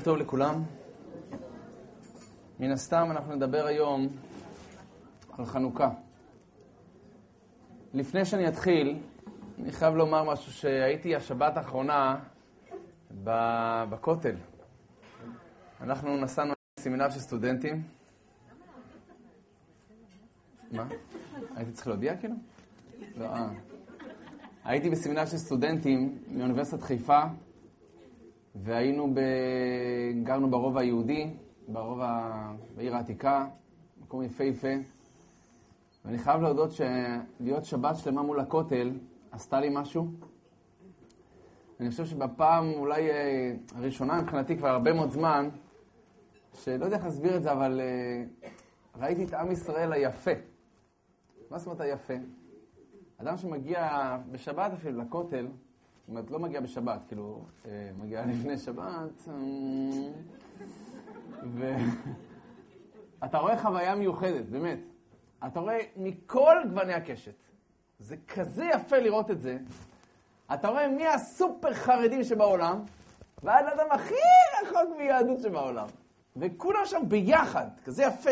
ערב טוב לכולם. מן הסתם אנחנו נדבר היום על חנוכה. לפני שאני אתחיל, אני חייב לומר משהו שהייתי השבת האחרונה בכותל. אנחנו נסענו לסמינר של סטודנטים. מה? הייתי צריך להודיע כאילו? לא, אה. הייתי בסמינר של סטודנטים מאוניברסיטת חיפה. והיינו, ב... גרנו ברובע היהודי, ברובע, בעיר העתיקה, מקום יפהפה. ואני חייב להודות שלהיות שבת שלמה מול הכותל עשתה לי משהו. אני חושב שבפעם אולי אה, הראשונה מבחינתי כבר הרבה מאוד זמן, שלא יודע איך להסביר את זה, אבל אה, ראיתי את עם ישראל היפה. מה זאת אומרת היפה? אדם שמגיע בשבת אפילו לכותל, אומרת, לא מגיע בשבת, כאילו, אה, מגיע לפני שבת, אה, ואתה רואה חוויה מיוחדת, באמת. אתה רואה מכל גווני הקשת. זה כזה יפה לראות את זה. אתה רואה מי הסופר חרדים שבעולם, ועד האדם הכי רחוק מיהדות שבעולם. וכולם שם ביחד, כזה יפה.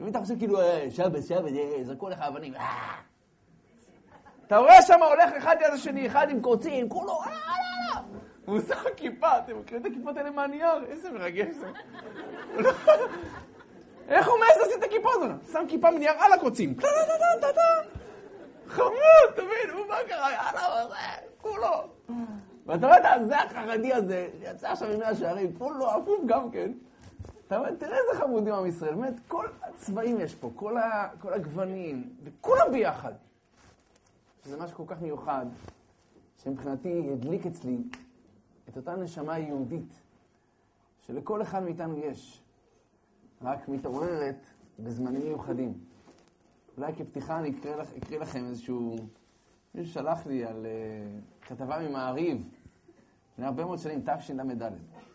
ומי אתה חושב כאילו, אה, שבת, שבת, זרקו לך אבנים. אתה רואה שם הולך אחד ליד השני, אחד עם קוצים, כולו, אה, אה, אה. הוא שם כיפה, אתם מכירים את הכיפות האלה מהנייר? איזה מרגש זה. איך הוא מעז לשים את הכיפה הזאת? שם כיפה מנייר על הקוצים. חמוד, תבין, הוא מה קרה, יאללה, זה, כולו. ואתה רואה את זה החרדי הזה, יצא עכשיו ממאה השערים, כולו אפוף גם כן. אתה אומר, תראה איזה חמודים עם ישראל, באמת, כל הצבעים יש פה, כל הגוונים, וכולם ביחד. שזה משהו כל כך מיוחד, שמבחינתי הדליק אצלי את אותה נשמה יהודית, שלכל אחד מאיתנו יש, רק מתעוררת בזמנים מיוחדים. אולי כפתיחה אני אקריא, לכ, אקריא לכם איזשהו... מישהו שלח לי על uh, כתבה ממעריב לפני הרבה מאוד שנים, תשל"ד.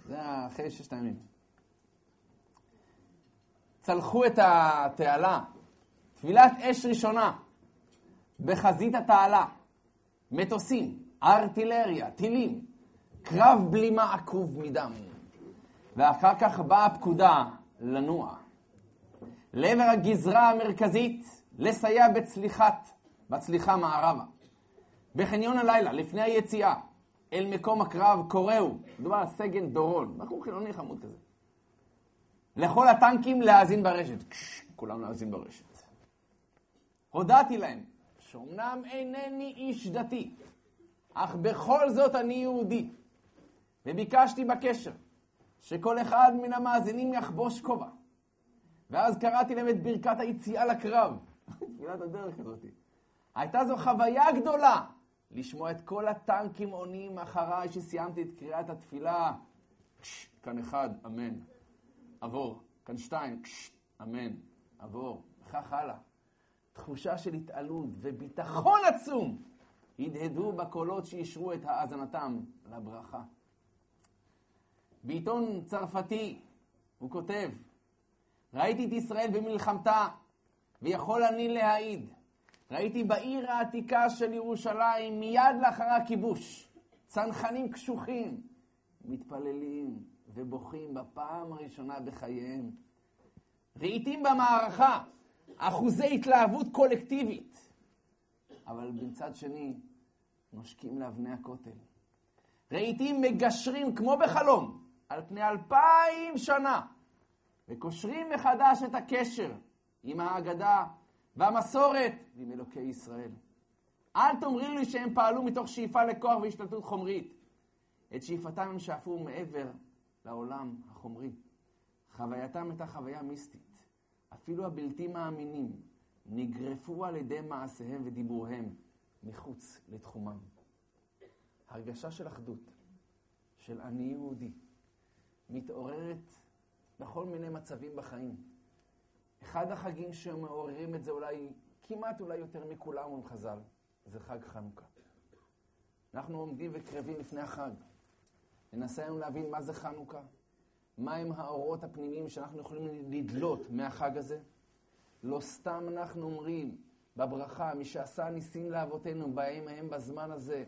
זה אחרי ששת הימים. צלחו את התעלה, טבילת אש ראשונה. בחזית התעלה, מטוסים, ארטילריה, טילים, קרב בלימה עקוב מדם. ואחר כך באה הפקודה לנוע. לעבר הגזרה המרכזית, לסייע בצליחת, בצליחה מערבה. בחניון הלילה, לפני היציאה, אל מקום הקרב, קוראו, מדובר על סגן דורון, בחור חילוני חמוד כזה. לכל הטנקים להאזין ברשת. כולם להאזין ברשת. הודעתי להם, שאומנם אינני איש דתי, אך בכל זאת אני יהודי, וביקשתי בקשר שכל אחד מן המאזינים יחבוש כובע. ואז קראתי להם את ברכת היציאה לקרב, תפילת הדרך הזאת. הייתה זו חוויה גדולה לשמוע את כל הטנקים עונים אחריי שסיימתי את קריאת התפילה. כאן אחד, אמן. עבור. כאן שתיים, אמן. עבור. וכך הלאה. תחושה של התעלות וביטחון עצום הדהדו בקולות שאישרו את האזנתם לברכה. בעיתון צרפתי הוא כותב, ראיתי את ישראל במלחמתה, ויכול אני להעיד. ראיתי בעיר העתיקה של ירושלים, מיד לאחר הכיבוש, צנחנים קשוחים, מתפללים ובוכים בפעם הראשונה בחייהם. ראיתים במערכה אחוזי התלהבות קולקטיבית. אבל מצד שני, נושקים לאבני הכותל. ראיתים מגשרים כמו בחלום על פני אלפיים שנה, וקושרים מחדש את הקשר עם האגדה והמסורת ועם אלוקי ישראל. אל תאמרי לי שהם פעלו מתוך שאיפה לכוח והשתלטות חומרית. את שאיפתם הם שאפו מעבר לעולם החומרי. חווייתם הייתה חוויה מיסטית. אפילו הבלתי מאמינים, נגרפו על ידי מעשיהם ודיבוריהם מחוץ לתחומם. הרגשה של אחדות, של אני יהודי, מתעוררת בכל מיני מצבים בחיים. אחד החגים שמעוררים את זה אולי, כמעט אולי יותר מכולם, אומרים חז"ל, זה חג חנוכה. אנחנו עומדים וקרבים לפני החג. ננסה היום להבין מה זה חנוכה, מהם האורות הפנימיים שאנחנו יכולים לדלות מהחג הזה? לא סתם אנחנו אומרים בברכה, מי שעשה ניסים לאבותינו בהם ההם בזמן הזה.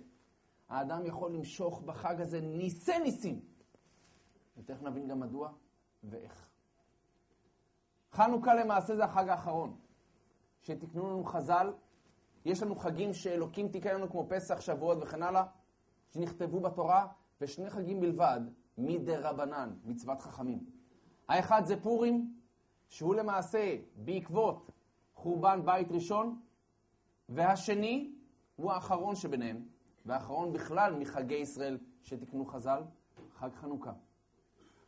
האדם יכול למשוך בחג הזה ניסי ניסים. ותכף נבין גם מדוע ואיך. חנוכה למעשה זה החג האחרון, שתקנו לנו חז"ל. יש לנו חגים שאלוקים תיקן לנו כמו פסח, שבועות וכן הלאה, שנכתבו בתורה, ושני חגים בלבד, מדי רבנן, מצוות חכמים. האחד זה פורים, שהוא למעשה בעקבות חורבן בית ראשון, והשני הוא האחרון שביניהם, והאחרון בכלל מחגי ישראל שתקנו חז"ל, חג חנוכה.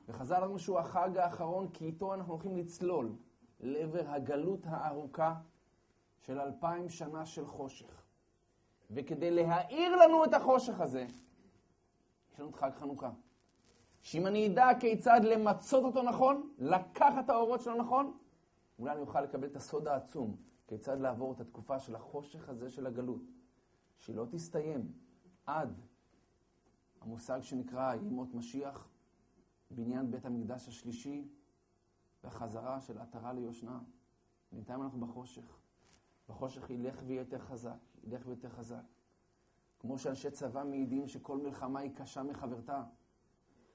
וחז"ל אמרו שהוא החג האחרון, כי איתו אנחנו הולכים לצלול לעבר הגלות הארוכה של אלפיים שנה של חושך. וכדי להאיר לנו את החושך הזה, יש לנו את חג חנוכה. שאם אני אדע כיצד למצות אותו נכון, לקחת את האורות שלו נכון, אולי אני אוכל לקבל את הסוד העצום, כיצד לעבור את התקופה של החושך הזה של הגלות, שהיא לא תסתיים עד המושג שנקרא ימות משיח, בניין בית המקדש השלישי והחזרה של עטרה ליושנה. בינתיים אנחנו בחושך. בחושך ילך ויהיה יותר חזק, ילך ויותר חזק. כמו שאנשי צבא מעידים שכל מלחמה היא קשה מחברתה.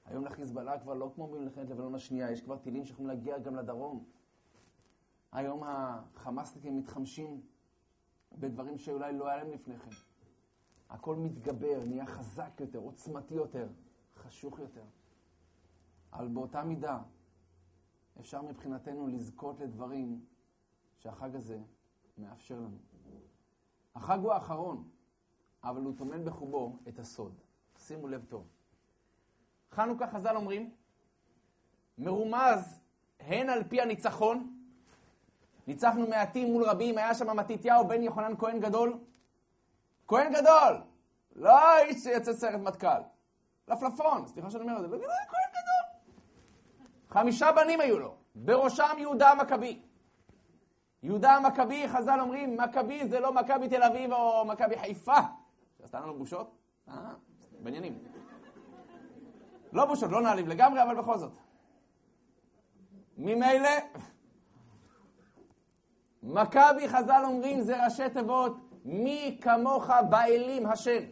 היום לחיזבאללה כבר לא כמו במלחמת לבנון השנייה, יש כבר טילים שיכולים להגיע גם לדרום. היום החמאסניקים מתחמשים בדברים שאולי לא היה להם לפני כן. הכל מתגבר, נהיה חזק יותר, עוצמתי יותר, חשוך יותר. אבל באותה מידה אפשר מבחינתנו לזכות לדברים שהחג הזה מאפשר לנו. החג הוא האחרון, אבל הוא טומן בחובו את הסוד. שימו לב טוב. חנוכה חז"ל אומרים, מרומז הן על פי הניצחון, ניצחנו מעטים מול רבים, היה שם מתתיהו בן יוחנן כהן גדול. כהן גדול! לא איש שיצא סרט מטכ"ל. לפלפון, סליחה שאני אומר את זה, כהן גדול. חמישה בנים היו לו, בראשם יהודה המכבי. יהודה המכבי, חז"ל אומרים, מכבי זה לא מכבי תל אביב או מכבי חיפה. עשתה לנו בושות? אה, בעניינים. לא בושות, לא נעליב לגמרי, אבל בכל זאת. ממילא, מכבי חז"ל אומרים זה ראשי תיבות מי כמוך באלים השם.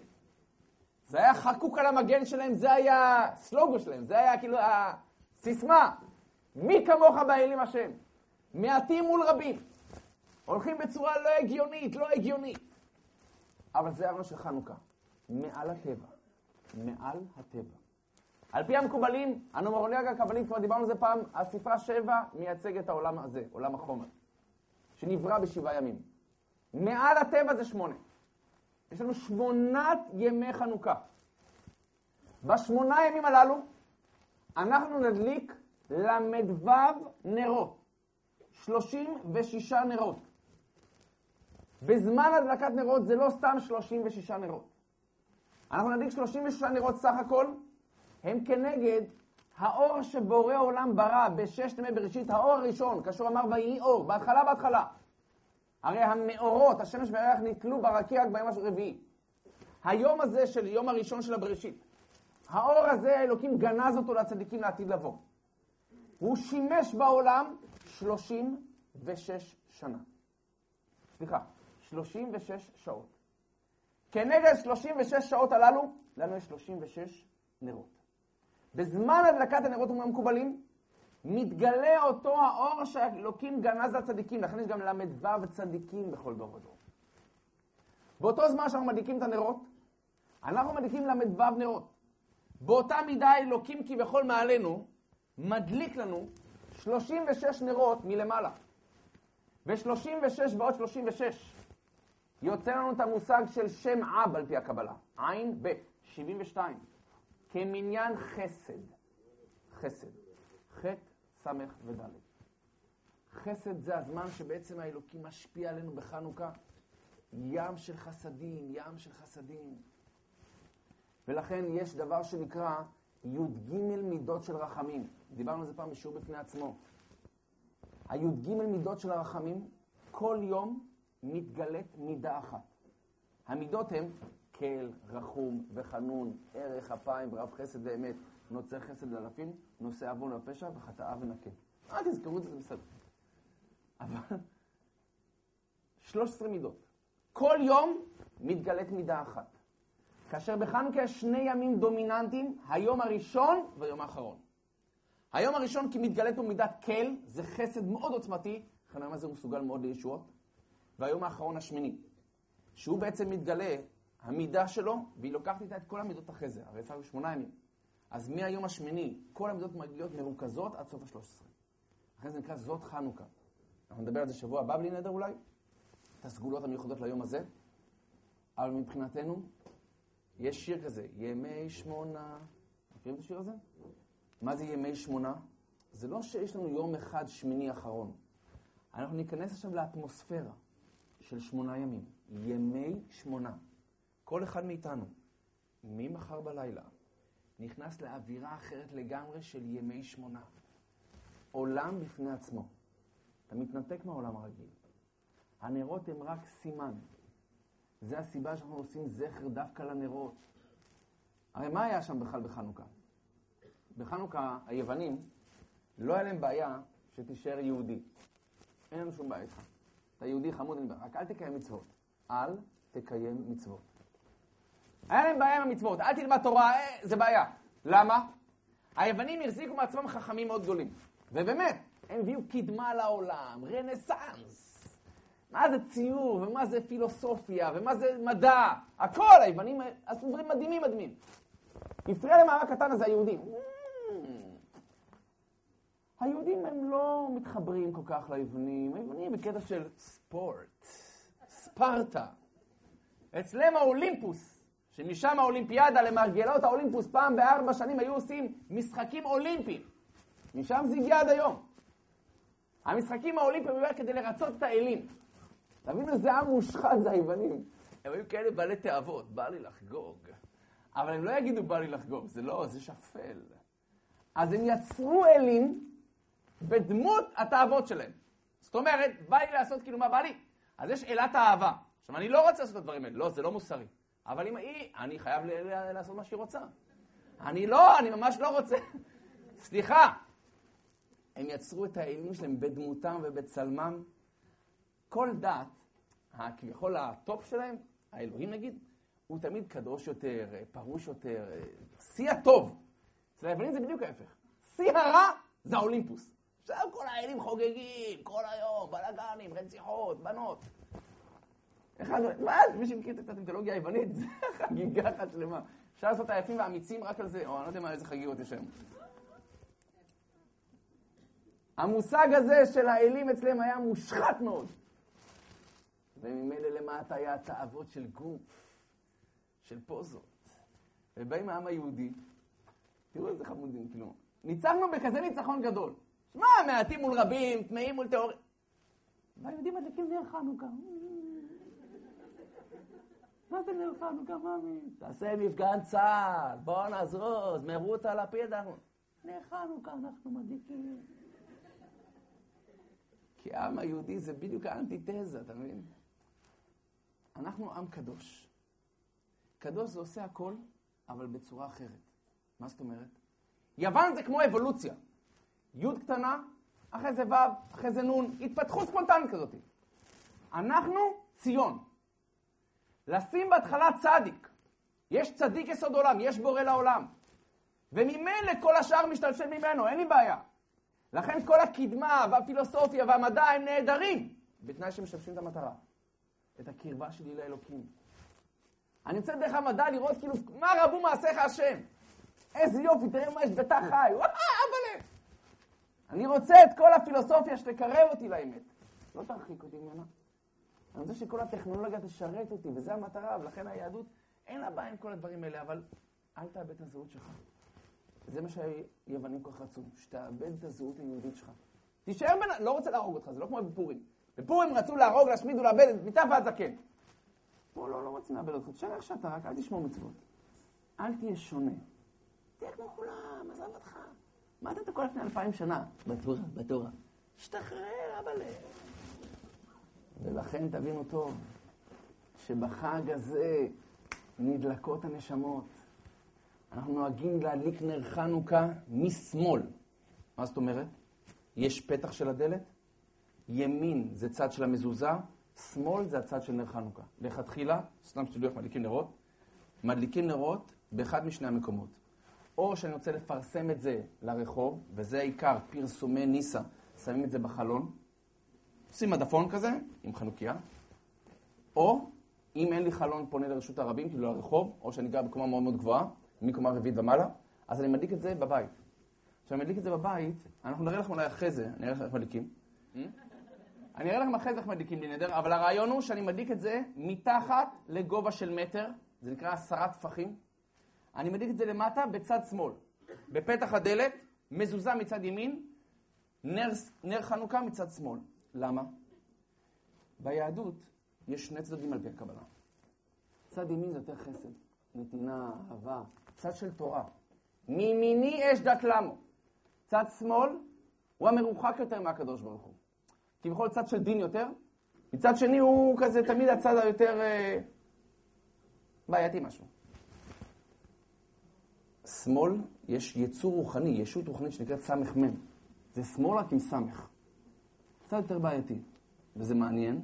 זה היה חקוק על המגן שלהם, זה היה סלוגו שלהם, זה היה כאילו הסיסמה. מי כמוך באלים השם. מעטים מול רבים. הולכים בצורה לא הגיונית, לא הגיונית. אבל זה הרעיון של חנוכה. מעל הטבע. מעל הטבע. על פי המקובלים, הנומרולוגיה הקבלית, כבר דיברנו על זה פעם, הספרה שבע מייצג את העולם הזה, עולם החומר, שנברא בשבעה ימים. מעל הטבע זה שמונה. יש לנו שמונת ימי חנוכה. בשמונה ימים הללו אנחנו נדליק ל"ו נרות, 36 נרות. בזמן הדלקת נרות זה לא סתם 36 נרות. אנחנו נדליק 36 נרות סך הכל, הם כנגד האור שבורא עולם ברא בששת ימי בראשית, האור הראשון, כאשר אמר ויהי אור, בהתחלה בהתחלה. הרי המאורות, השמש והירח נתלו ברקיע רק ביום הרביעי. היום הזה של יום הראשון של הבראשית, האור הזה, האלוקים גנז אותו לצדיקים לעתיד לבוא. הוא שימש בעולם 36 שנה. סליחה, 36 שעות. כנגד 36 שעות הללו, לנו יש 36 נרות. בזמן הדלקת הנרות המקובלים, מתגלה אותו האור שאלוקים גנז לצדיקים, לכן יש גם ל"ו צדיקים בכל דור ודור. באותו זמן שאנחנו מדליקים את הנרות, אנחנו מדליקים ל"ו נרות. באותה מידה אלוקים כביכול מעלינו, מדליק לנו 36 נרות מלמעלה. ו-36 ועוד 36 יוצא לנו את המושג של שם אב על פי הקבלה. עין ב', 72. כמניין חסד. חסד. חטא, סמך וד'. חסד זה הזמן שבעצם האלוקים משפיע עלינו בחנוכה. ים של חסדים, ים של חסדים. ולכן יש דבר שנקרא י"ג מידות של רחמים. דיברנו על זה פעם בשיעור בפני עצמו. הי"ג מידות של הרחמים, כל יום מתגלית מידה אחת. המידות הן קל, רחום וחנון, ערך אפיים ורב חסד ואמת, נוצר חסד לאלפים, נושא עוון ופשע וחטאה ונקה. אל תזכרו את זה, זה בסדר. אבל 13 מידות. כל יום מתגלית מידה אחת. כאשר בחנוכה יש שני ימים דומיננטיים, היום הראשון והיום האחרון. היום הראשון כי מתגלה פה מידת כל, זה חסד מאוד עוצמתי, לכן היום הזה הוא מסוגל מאוד לישועות. והיום האחרון השמיני, שהוא בעצם מתגלה, המידה שלו, והיא לוקחת איתה את כל המידות אחרי זה, הרי יצאנו שמונה ימים. אז מהיום השמיני, כל המידות מגיעות מרוכזות עד סוף השלוש עשרה. לכן זה נקרא זאת חנוכה. אנחנו נדבר על זה שבוע הבא בלי נדר אולי, את הסגולות המיוחדות ליום הזה, אבל מבחינתנו, יש שיר כזה, ימי שמונה. מכירים את השיר הזה? מה זה ימי שמונה? זה לא שיש לנו יום אחד שמיני אחרון. אנחנו ניכנס עכשיו לאטמוספירה של שמונה ימים. ימי שמונה. כל אחד מאיתנו, ממחר בלילה, נכנס לאווירה אחרת לגמרי של ימי שמונה. עולם בפני עצמו. אתה מתנתק מהעולם הרגיל. הנרות הם רק סימן. זה הסיבה שאנחנו עושים זכר דווקא לנרות. הרי מה היה שם בכלל בחנוכה? בחנוכה היוונים, לא היה להם בעיה שתישאר יהודי. אין לנו שום בעיה איתך. אתה יהודי חמוד, רק אל תקיים מצוות. אל תקיים מצוות. היה להם בעיה עם המצוות, אל תלמד תורה, אה, זה בעיה. למה? היוונים החזיקו מעצמם חכמים מאוד גדולים. ובאמת, הם הביאו קדמה לעולם, רנסאנס. מה זה ציור, ומה זה פילוסופיה, ומה זה מדע. הכל, היוונים עשו דברים מדהימים מדהימים. הפריע להם הקטן הזה, היהודים. היהודים הם לא מתחברים כל כך ליוונים, היוונים בקטע של ספורט, ספרטה. אצלם האולימפוס, שמשם האולימפיאדה למרגלות האולימפוס פעם בארבע שנים היו עושים משחקים אולימפיים. משם זה הגיע עד היום. המשחקים האולימפיים היו כדי לרצות את האלים. תבין איזה עם מושחת זה היוונים. הם היו כאלה בעלי תאוות, בא לי לחגוג. אבל הם לא יגידו בא לי לחגוג, זה לא, זה שפל. אז הם יצרו אלים בדמות התאוות שלהם. זאת אומרת, בא לי לעשות כאילו מה בא לי. אז יש אלת האהבה. עכשיו, אני לא רוצה לעשות את הדברים האלה, לא, זה לא מוסרי. אבל אם היא, אני חייב לעשות מה שהיא רוצה. אני לא, אני ממש לא רוצה. סליחה. הם יצרו את האלים שלהם בדמותם ובצלמם. כל דת, כביכול הטופ שלהם, האלוהים נגיד, הוא תמיד קדוש יותר, פרוש יותר, שיא הטוב. אצל היוונים זה בדיוק ההפך. שיא הרע זה האולימפוס. עכשיו כל האלים חוגגים, כל היום, בלאגנים, רציחות, בנות. אחד, מה, מי שמכיר את הטנטולוגיה היוונית, זה חגיגה אחת שלמה. אפשר לעשות את היפים והאמיצים רק על זה, או אני לא יודע מה, איזה חגיגות יש היום. המושג הזה של האלים אצלם היה מושחת מאוד. וממילא למטה היה תאוות של גוף, של פוזות. ובאים העם היהודי, תראו איזה חמודים, כאילו, ניצחנו בכזה ניצחון גדול. שמע, מעטים מול רבים, טמאים מול טהורים. והיהודים מדליקים נר חנוכה. מה זה נר חנוכה, מאמי? תעשה מפגן צה"ל, בוא נזרוז, מרוץ על הלפיד, אנחנו... נר חנוכה אנחנו מדליקים. כי העם היהודי זה בדיוק האנטיתזה, אתה מבין? אנחנו עם קדוש. קדוש זה עושה הכל, אבל בצורה אחרת. מה זאת אומרת? יוון זה כמו אבולוציה. י' קטנה, אחרי זה ו', אחרי זה נ', התפתחות ספונטנית כזאת. אנחנו ציון. לשים בהתחלה צדיק. יש צדיק יסוד עולם, יש בורא לעולם. וממילא כל השאר משתלשל ממנו, אין לי בעיה. לכן כל הקדמה והפילוסופיה והמדע הם נהדרים, בתנאי שמשתמשים את המטרה. את הקרבה שלי לאלוקים. אני רוצה דרך המדע לראות כאילו, מה רבו מעשיך השם? איזה יופי, תראה מה יש בתא חי, וואו, אבאלה. אני רוצה את כל הפילוסופיה שתקרב אותי לאמת. לא תרחיק אותי ממנה. אני רוצה שכל הטכנולוגיה תשרת אותי, וזו המטרה, ולכן היהדות, אין לה בעיה עם כל הדברים האלה, אבל אל תאבד את הזהות שלך. זה מה שהיוונים כל כך רצו, שתאבד את הזהות היהודית שלך. תישאר בין... לא רוצה להרוג אותך, זה לא כמו בפורים. בפורים רצו להרוג, להשמיד ולאבד את מיטה ועד זקן. פה לא, לא רוצים לאבד אותך, תשאר איך שאתה, רק אל תשמור מצוות. אל תהיה שונה. תהיה כמו כולם, עזב אותך. מה אתה תקוע לפני אלפיים שנה? בתורה, בתורה. השתחרר, אבל... ולכן תבינו טוב, שבחג הזה נדלקות הנשמות. אנחנו נוהגים להדליק נר חנוכה משמאל. מה זאת אומרת? יש פתח של הדלת, ימין זה צד של המזוזה, שמאל זה הצד של נר חנוכה. לכתחילה, סתם שתדעו איך מדליקים נרות, מדליקים נרות באחד משני המקומות. או שאני רוצה לפרסם את זה לרחוב, וזה העיקר, פרסומי ניסה, שמים את זה בחלון, עושים מדפון כזה, עם חנוכיה, או אם אין לי חלון פונה לרשות הרבים, כאילו לרחוב, או שאני גר בקומה מאוד מאוד גבוהה, מקומה רביעית ומעלה, אז אני מדליק את זה בבית. כשאני מדליק את זה בבית, אנחנו נראה לכם אולי אחרי זה, אני אראה לכם איך מדליקים. אני אראה לכם אחרי זה איך מדליקים לי נדר, אבל הרעיון הוא שאני מדליק את זה מתחת לגובה של מטר, זה נקרא עשרה טפחים. אני מדליק את זה למטה בצד שמאל. בפתח הדלת, מזוזה מצד ימין, נר, נר חנוכה מצד שמאל. למה? ביהדות יש שני צדדים על פי הקבלה. צד ימין זה יותר חסד, נתינה, אהבה, צד של תורה. מימיני אש דת למו. צד שמאל הוא המרוחק יותר מהקדוש ברוך הוא. כביכול צד של דין יותר, מצד שני הוא כזה תמיד הצד היותר אה, בעייתי משהו. שמאל, יש יצור רוחני, ישות רוחנית שנקראת סמ"ך מ'. זה שמאל רק עם סמ"ך. קצת יותר בעייתי. וזה מעניין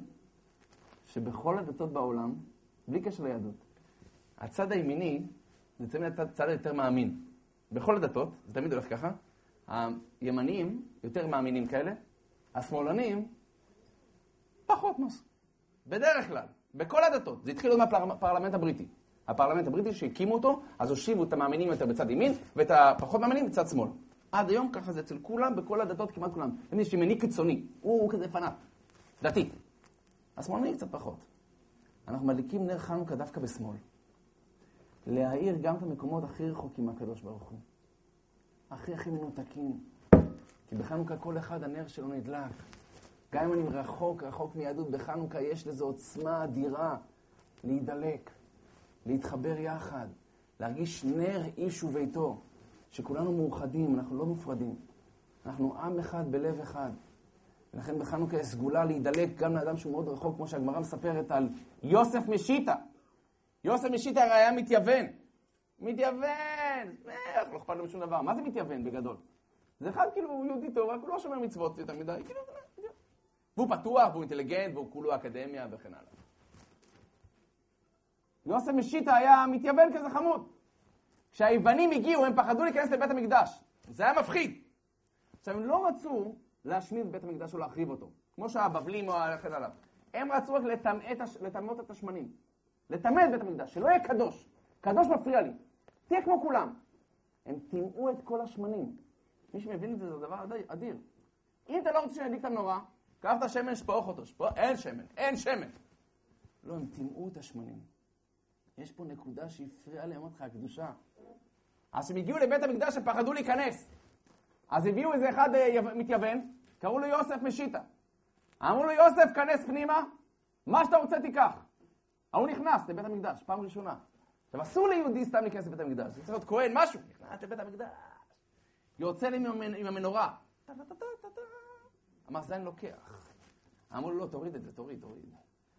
שבכל הדתות בעולם, בלי קשר ליהדות, הצד הימיני זה תמיד הצד היותר מאמין. בכל הדתות, זה תמיד הולך ככה, הימניים יותר מאמינים כאלה, השמאלנים פחות מס. בדרך כלל, בכל הדתות. זה התחיל עוד מהפרלמנט הבריטי. הפרלמנט הבריטי שהקימו אותו, אז הושיבו את המאמינים יותר בצד ימין, ואת הפחות מאמינים בצד שמאל. עד היום ככה זה אצל כולם, בכל הדתות, כמעט כולם. אין יש ימני קיצוני, הוא כזה פנאט, דתי. השמאלני קצת פחות. אנחנו מדליקים נר חנוכה דווקא בשמאל. להאיר גם את המקומות הכי רחוקים מהקדוש ברוך הוא. הכי הכי מנותקים. כי בחנוכה כל אחד הנר שלו נדלק. גם אם אני רחוק, רחוק מיהדות, בחנוכה יש לזה עוצמה אדירה להידלק, להתחבר יחד, להרגיש נר איש וביתו, שכולנו מאוחדים, אנחנו לא מופרדים. אנחנו עם אחד בלב אחד. ולכן בחנוכה יש סגולה להידלק גם לאדם שהוא מאוד רחוק, כמו שהגמרא מספרת על יוסף משיטה. יוסף משיטה הרי היה מתייוון. מתייוון! איך, לא אכפת לו משום דבר. מה זה מתייוון בגדול? זה אחד כאילו יהודי טוב, רק הוא לא שומר מצוות יותר מדי, כאילו, והוא פתוח, והוא אינטליגנט, והוא כולו אקדמיה וכן הלאה. יוסף משיטה היה מתייוון כזה חמוד. כשהיוונים הגיעו, הם פחדו להיכנס לבית המקדש. זה היה מפחיד. עכשיו, הם לא רצו להשמיד את בית המקדש או להחריב אותו, כמו שהבבלים או וכן הלאה. הם רצו רק לטמא את השמנים. לטמא את בית המקדש, שלא יהיה קדוש. קדוש מפריע לי. תהיה כמו כולם. הם טימאו את כל השמנים. מי שמבין את זה, זה דבר אדיר. אם אתה לא רוצה שאני אדליק את הנורא, קח את השמן, שפוך אותו. שפוך... אין שמן, אין שמן. לא, הם טימאו את השמנים. יש פה נקודה שהפריעה להם אותך, הקדושה. אז כשהם הגיעו לבית המקדש, הם פחדו להיכנס. אז הביאו איזה אחד אה, מתייוון, קראו לו יוסף משיטה. אמרו לו, יוסף, כנס פנימה, מה שאתה רוצה תיקח. ההוא נכנס לבית המקדש, פעם ראשונה. עכשיו, אסור ליהודי סתם להיכנס לבית המקדש, זה צריך להיות כהן, משהו. נכנס לבית המקדש. יוצא לי עם המנורה. אמר, זה אני לוקח. אמרו לו, לא, תוריד את זה, תוריד, תוריד.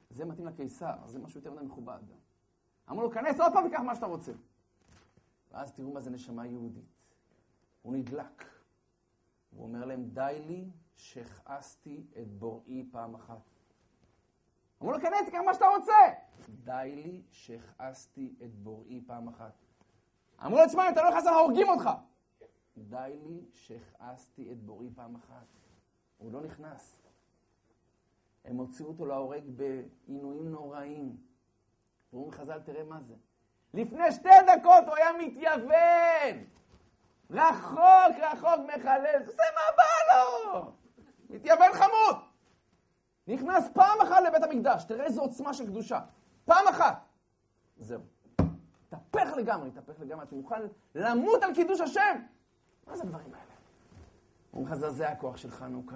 זה מתאים לקיסר, זה משהו יותר מדי מכובד. אמרו לו, כנס עוד פעם וקח מה שאתה רוצה. ואז תראו מה זה נשמה יהודית. הוא נדלק. הוא אומר להם, די לי שהכעסתי את בוראי פעם אחת. אמרו לו, כנס, תקח מה שאתה רוצה. די לי שהכעסתי את בוראי פעם אחת. אמרו לו, תשמע, אם אתה לא נכנס, הורגים אותך. די לי שהכעסתי את בוראי פעם אחת. הוא לא נכנס. הם הוציאו אותו להורג בעינויים נוראים. אומרים חז"ל, תראה מה זה. לפני שתי דקות הוא היה מתייוון. רחוק, רחוק מחלל. זה מה בא לו? מתייוון חמוד. נכנס פעם אחת לבית המקדש, תראה איזו עוצמה של קדושה. פעם אחת. זהו. התהפך לגמרי, התהפך לגמרי, אתה מוכן למות על קידוש השם. מה זה הדברים האלה? אומרים לך, זה הכוח של חנוכה.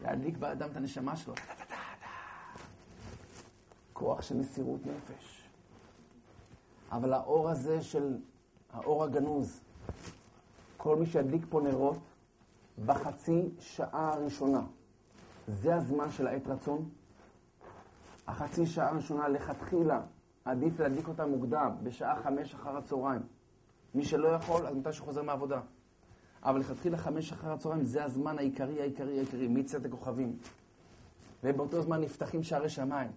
להדליק באדם את הנשמה שלו. כוח של מסירות נפש. אבל האור הזה של האור הגנוז, כל מי שידליק פה נרות, בחצי שעה הראשונה, זה הזמן של העת רצון. החצי שעה הראשונה לכתחילה, עדיף להדליק אותה מוקדם, בשעה חמש אחר הצהריים. מי שלא יכול, אז מתי שחוזר מהעבודה. אבל לכתחילה חמש אחר הצהריים זה הזמן העיקרי, העיקרי, העיקרי, מצאת הכוכבים. ובאותו זמן נפתחים שערי שמיים.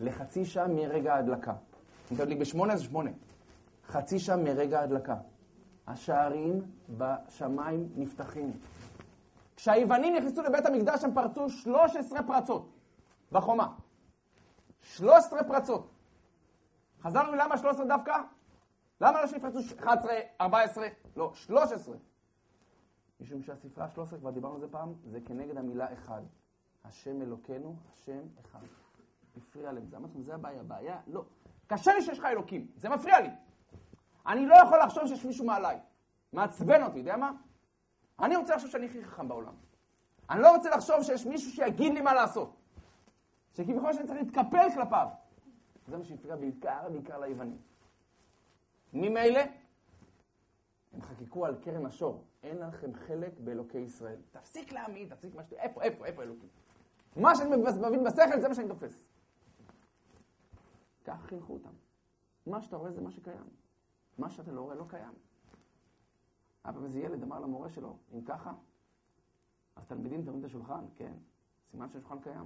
לחצי שעה מרגע ההדלקה. אם אתה מדליק בשמונה, זה שמונה. חצי שעה מרגע ההדלקה. השערים בשמיים נפתחים. כשהיוונים נכנסו לבית המקדש הם פרצו 13 פרצות בחומה. 13 פרצות. חזרנו למה 13 דווקא? למה לא שיפרצו 11, 14? לא, 13. משום שהספרה 13, כבר דיברנו על זה פעם, זה כנגד המילה אחד. השם אלוקינו, השם אחד. הפריע להם. זה אמרתי זה הבעיה. הבעיה, לא. קשה לי שיש לך אלוקים, זה מפריע לי. אני לא יכול לחשוב שיש מישהו מעליי. מעצבן אותי, יודע מה? אני רוצה לחשוב שאני הכי חכם בעולם. אני לא רוצה לחשוב שיש מישהו שיגיד לי מה לעשות. שכביכול שאני צריך להתקפל כלפיו. זה מה שהפריע בעיקר, בעיקר ליוונים. ממילא, הם חקקו על קרן השור. אין לכם חלק באלוקי ישראל. תפסיק להעמיד, תפסיק מה ש... איפה, איפה, איפה אלוקים? מה שאני מבין בשכל, זה מה שאני תופס. כך חינכו אותם. מה שאתה רואה זה מה שקיים. מה שאתה לא רואה לא קיים. פעם איזה ילד אמר למורה שלו, אם ככה, אז תלמידים תראו את השולחן, כן, סימן שהשולחן קיים.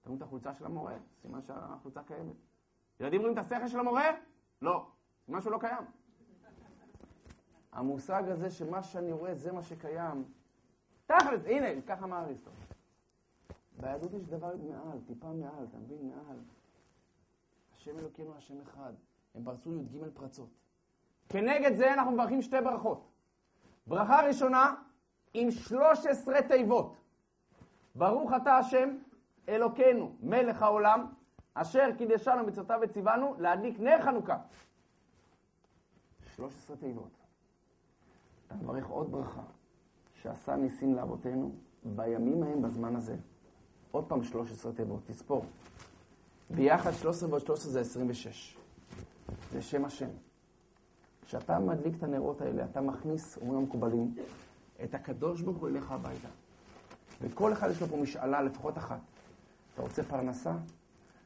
תראו את החולצה של המורה, סימן שהחולצה קיימת. ילדים רואים את השכל של המורה? לא. סימן שהוא לא קיים. המושג הזה שמה שאני רואה זה מה שקיים, תכלס, הנה, ככה אמר אריסטו. ביהדות יש דבר מעל, טיפה מעל, אתה מבין? מעל. השם אלוקינו השם אחד. הם פרצו י"ג פרצות. כנגד זה אנחנו מברכים שתי ברכות. ברכה ראשונה עם 13 תיבות. ברוך אתה השם אלוקינו, מלך העולם, אשר קידשנו מצוותיו וציוונו להדליק נר חנוכה. 13 תיבות. אתה מברך עוד ברכה, שעשה ניסים לאבותינו בימים ההם בזמן הזה. עוד פעם 13 תיבות, תספור. ביחד 13 ועוד 13 זה 26. זה שם השם. כשאתה מדליק את הנרות האלה, אתה מכניס, אומרים המקובלים, את הקדוש ברוך הוא אליך הביתה. וכל אחד יש לו פה משאלה, לפחות אחת. אתה רוצה פרנסה?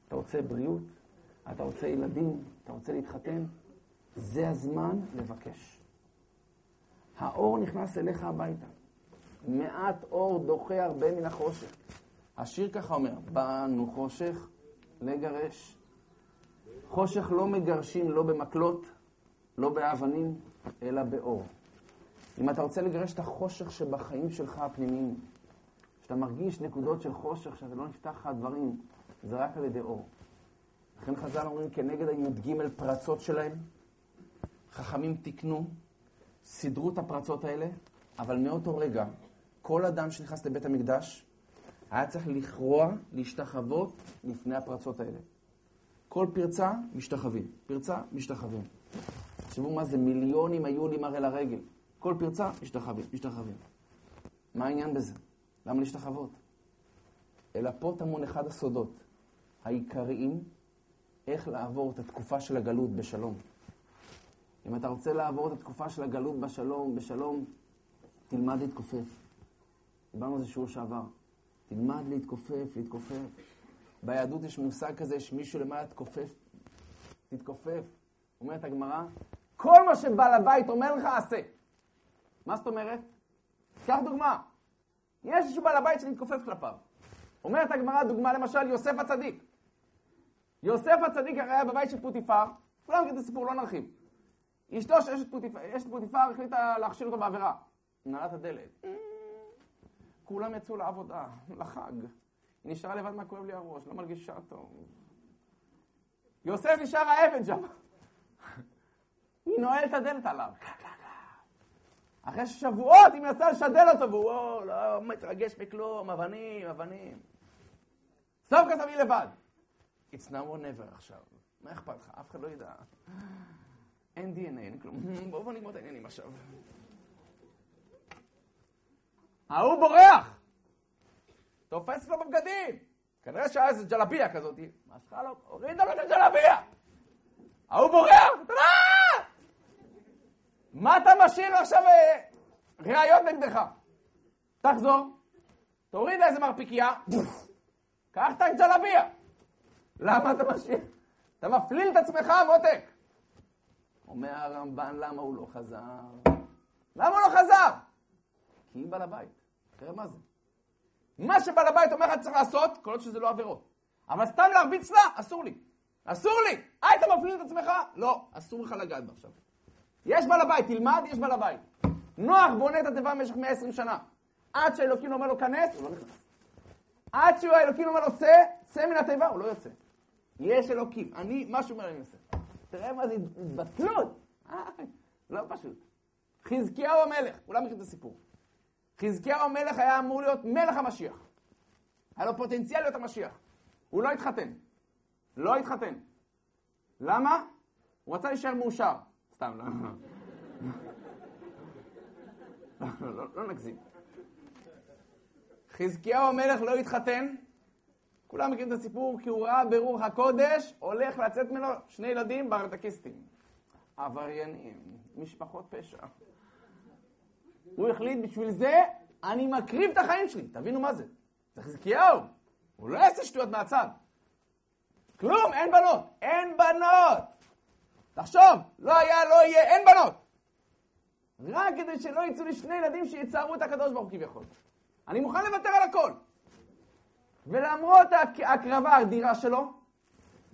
אתה רוצה בריאות? אתה רוצה ילדים? אתה רוצה להתחתן? זה הזמן לבקש. האור נכנס אליך הביתה. מעט אור דוחה הרבה מן החושך. השיר ככה אומר, באנו חושך לגרש. חושך לא מגרשים לא במקלות, לא באבנים, אלא באור. אם אתה רוצה לגרש את החושך שבחיים שלך הפנימיים, שאתה מרגיש נקודות של חושך, שאתה לא נפתח לך דברים, זה רק על ידי אור. לכן חז"ל אומרים, כנגד הי"ג פרצות שלהם, חכמים תיקנו, סידרו את הפרצות האלה, אבל מאותו רגע, כל אדם שנכנס לבית המקדש, היה צריך לכרוע, להשתחוות לפני הפרצות האלה. כל פרצה, משתחווים. פרצה, משתחווים. תחשבו מה זה, מיליונים היו לי מראה לרגל. כל פרצה, משתחווים, משתחווים. מה העניין בזה? למה להשתחוות? אלא פה טמון אחד הסודות העיקריים איך לעבור את התקופה של הגלות בשלום. אם אתה רוצה לעבור את התקופה של הגלות בשלום, בשלום, תלמד להתכופף. דיברנו על זה שיעור שעבר. תלמד להתכופף, להתכופף. ביהדות יש מושג כזה שמישהו למעלה תכופף, תתכופף. אומרת הגמרא, כל מה שבעל הבית אומר לך, עשה. מה זאת אומרת? קח דוגמה. יש איזשהו בעל הבית שנתכופף כלפיו. אומרת הגמרא, דוגמה למשל, יוסף הצדיק. יוסף הצדיק הרי היה בבית של פוטיפר, כולם מכירים את הסיפור, לא נרחיב. אשתו של אשת פוטיפר החליטה להכשיר אותו בעבירה. נעלת הדלת. כולם יצאו לעבודה, לחג. היא נשארה לבד מה כואב לי הראש, לא מרגישה טוב. יוסף נשאר העבד שם. היא נועלת הדלת עליו. אחרי שבועות היא מנסה לשדל אותו, והוא לא מתרגש מכלום, אבנים, אבנים. סוף כתב היא לבד. It's now or never עכשיו. מה אכפת לך? אף אחד לא ידע. אין DNA, אין כלום. בואו נגמור את העניינים עכשיו. ההוא בורח! תופס לו בבגדים. כנראה שהיה איזה ג'לביה כזאת. משכה לו, הורידה לו את הג'לביה! ההוא בורח! מה אתה משאיר עכשיו אה, ראיות נגדך? תחזור, תוריד איזה מרפיקיה, קח את הג'לביה. למה אתה משאיר? אתה מפליל את עצמך, מותק. אומר הרמב"ן, למה הוא לא חזר? למה הוא לא חזר? כי היא בעל הבית. תראה מה זה. מה שבעל הבית אומר לך צריך לעשות, כל עוד שזה לא עבירות. אבל סתם להרביץ לה, אסור לי. אסור לי! היית מפליל את עצמך? לא, אסור לך לגעת בה עכשיו. יש בעל הבית, תלמד, יש בעל הבית. נוח בונה את התיבה במשך 120 שנה. עד שהאלוקים אומר לו כנס, הוא לא נכנס. עד שהאלוקים אומר לו צא, צא מן התיבה, הוא לא יוצא. יש אלוקים. אני, מה שהוא אומר אני עושה. תראה מה זה התבטלות. אה, לא פשוט. חזקיהו המלך, כולם מכירים את הסיפור. חזקיהו המלך היה אמור להיות מלך המשיח. היה לו פוטנציאל להיות המשיח. הוא לא התחתן. לא התחתן. למה? הוא רצה להישאר מאושר. סתם, לא. לא, לא, לא נגזים. חזקיהו המלך לא התחתן, כולם מכירים את הסיפור, כי הוא ראה ברוח הקודש, הולך לצאת ממנו שני ילדים ברדקיסטים. עבריינים, משפחות פשע. הוא החליט בשביל זה, אני מקריב את החיים שלי. תבינו מה זה. זה חזקיהו. הוא לא יעשה שטויות מהצד. כלום, אין בנות. אין בנות! תחשוב, לא היה, לא יהיה, אין בנות! רק כדי שלא יצאו לי שני ילדים שיצערו את הקדוש ברוך הוא כביכול. אני מוכן לוותר על הכל. ולמרות ההקרבה האדירה שלו,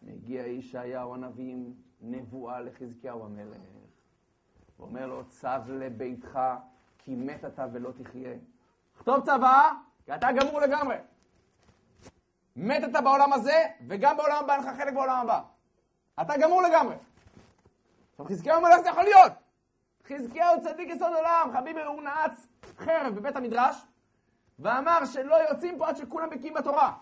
מגיע ישעיהו הנביא עם נבואה לחזקיהו המלך. ואומר לו, צב לביתך, כי מת אתה ולא תחיה. כתוב צבא, כי אתה גמור לגמרי. מת אתה בעולם הזה, וגם בעולם הבא אין לך חלק בעולם הבא. אתה גמור לגמרי. עכשיו חזקיהו אומר, איך זה יכול להיות? חזקיהו צדיק יסוד עולם, חביבי הוא נעץ חרב בבית המדרש, ואמר שלא יוצאים פה עד שכולם בקיאים בתורה.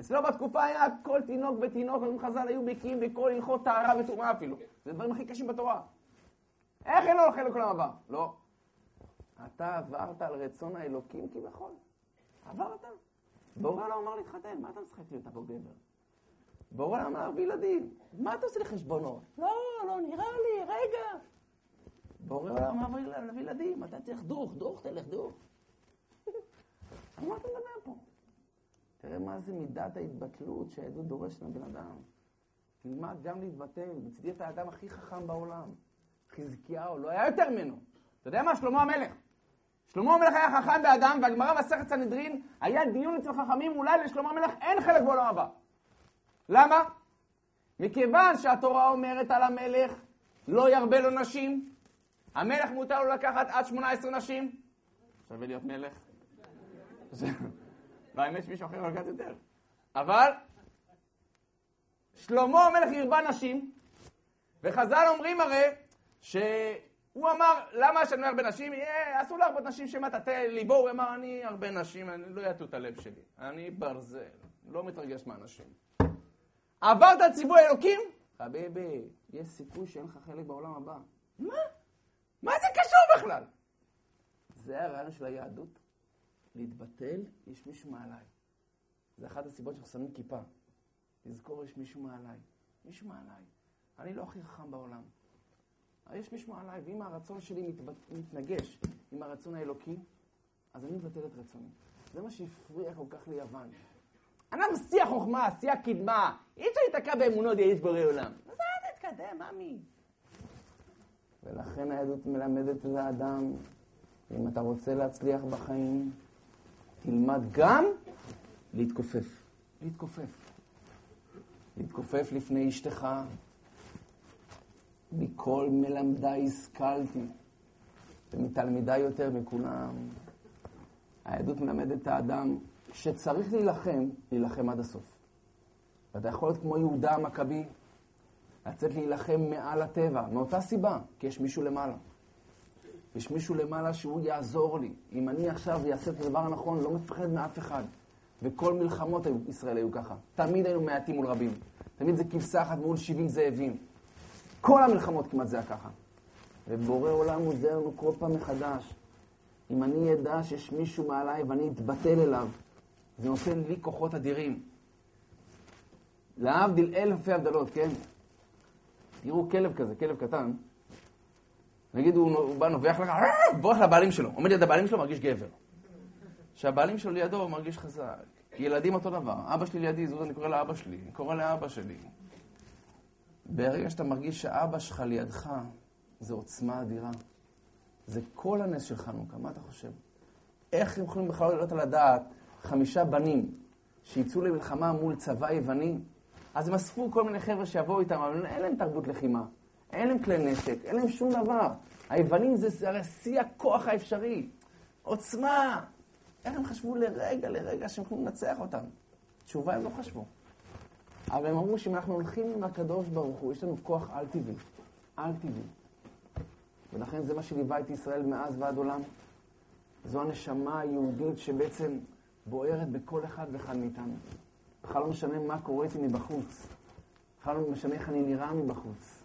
אצלו בתקופה היה כל תינוק ותינוק, אומרים חז"ל, היו בקיאים בכל הלכות טהרה וטומאה אפילו. זה הדברים הכי קשים בתורה. איך אין לו חלק לעולם הבא? לא. אתה עברת על רצון האלוקים כביכול. עברת. בורא לא אמר להתחתן, מה אתה משחק לי? אתה פה גבר. בורא אמר להביא. מה אתה עושה לי חשבונות? לא, לא נראה לי, רגע. בורא אמר להביא אתה צריך דוך, דוך, תלך דוך. על מה אתה מדבר פה? תראה מה זה מידת ההתבטלות שהעדות דורשת מבן אדם. תלמד גם להתבטל, מצדי אתה האדם הכי חכם בעולם. חזקיהו, לא היה יותר ממנו. אתה יודע מה? שלמה המלך. שלמה המלך היה חכם באדם, והגמרא מסכת סנהדרין, היה דיון אצל חכמים, אולי לשלמה המלך אין חלק בעולם הבא. למה? מכיוון שהתורה אומרת על המלך, לא ירבה לו נשים, המלך מותר לו לקחת עד 18 נשים, שווה להיות מלך. והאמת שמישהו אחר לקחת יותר. אבל שלמה המלך הרבה נשים, וחז"ל אומרים הרי שהוא אמר, למה לנו הרבה נשים? אסור להרבות נשים שמטאטא ליבו, הוא אמר, אני הרבה נשים, אני לא יטו את הלב שלי. אני ברזל, לא מתרגש מהנשים. עברת ציווי אלוקים? חביבי, יש סיכוי שאין לך חלק בעולם הבא. מה? מה זה קשור בכלל? זה הרעיון של היהדות. להתבטל, יש מישהו מעליי. זה אחת הסיבות שאנחנו שמים כיפה. לזכור, יש מישהו מעליי. מישהו מעליי. אני לא הכי חכם בעולם. יש מישהו מעליי, ואם הרצון שלי מתבט... מתנגש עם הרצון האלוקי, אז אני מבטל את רצוני. זה מה שהפריע כל כך ליוון. אנחנו שיא החוכמה, שיא הקדמה. אי אפשר להתקע באמונות יש בורא עולם. אז אל תתקדם, עמי. ולכן היהדות מלמדת את האדם, אם אתה רוצה להצליח בחיים, תלמד גם להתכופף. להתכופף. להתכופף לפני אשתך. מכל מלמדיי השכלתי, ומתלמידיי יותר מכולם. היהדות מלמדת את האדם שצריך להילחם, להילחם עד הסוף. ואתה יכול להיות כמו יהודה המכבי, לצאת להילחם מעל הטבע, מאותה סיבה, כי יש מישהו למעלה. יש מישהו למעלה שהוא יעזור לי. אם אני עכשיו אעשה את הדבר הנכון, לא מפחד מאף אחד. וכל מלחמות ישראל היו ככה. תמיד היינו מעטים מול רבים. תמיד זה כבשה אחת מול 70 זאבים. כל המלחמות כמעט זה היה ככה. ובורא עולם עוזר לנו כל פעם מחדש. אם אני אדע שיש מישהו מעליי ואני אתבטל אליו, זה נותן לי כוחות אדירים. להבדיל אלפי הבדלות, כן? תראו כלב כזה, כלב קטן, נגיד הוא, הוא בא, נובח לך, אה, בורח לבעלים שלו. עומד ליד הבעלים שלו, מרגיש גבר. כשהבעלים שלו לידו, הוא מרגיש חזק. ילדים אותו דבר. אבא שלי לידי, זאת אני קורא לאבא שלי, אני קורא לאבא שלי. ברגע שאתה מרגיש שאבא שלך לידך, זו עוצמה אדירה. זה כל הנס של חנוכה, מה אתה חושב? איך הם יכולים בכלל לעלות על הדעת חמישה בנים שיצאו למלחמה מול צבא יווני, אז הם אספו כל מיני חבר'ה שיבואו איתם, אבל אין להם תרבות לחימה, אין להם כלי נשק, אין להם שום דבר. היוונים זה הרי שיא הכוח האפשרי. עוצמה. איך הם חשבו לרגע, לרגע שהם יכולים לנצח אותם? תשובה הם לא חשבו. אבל הם אמרו שאם אנחנו הולכים עם הקדוש ברוך הוא, יש לנו כוח על-טבעי. על-טבעי. ולכן זה מה שליווה את ישראל מאז ועד עולם. זו הנשמה היהודית שבעצם בוערת בכל אחד ואחד מאיתנו. בכלל לא משנה מה קורה איתי מבחוץ. בכלל לא משנה איך אני נראה מבחוץ.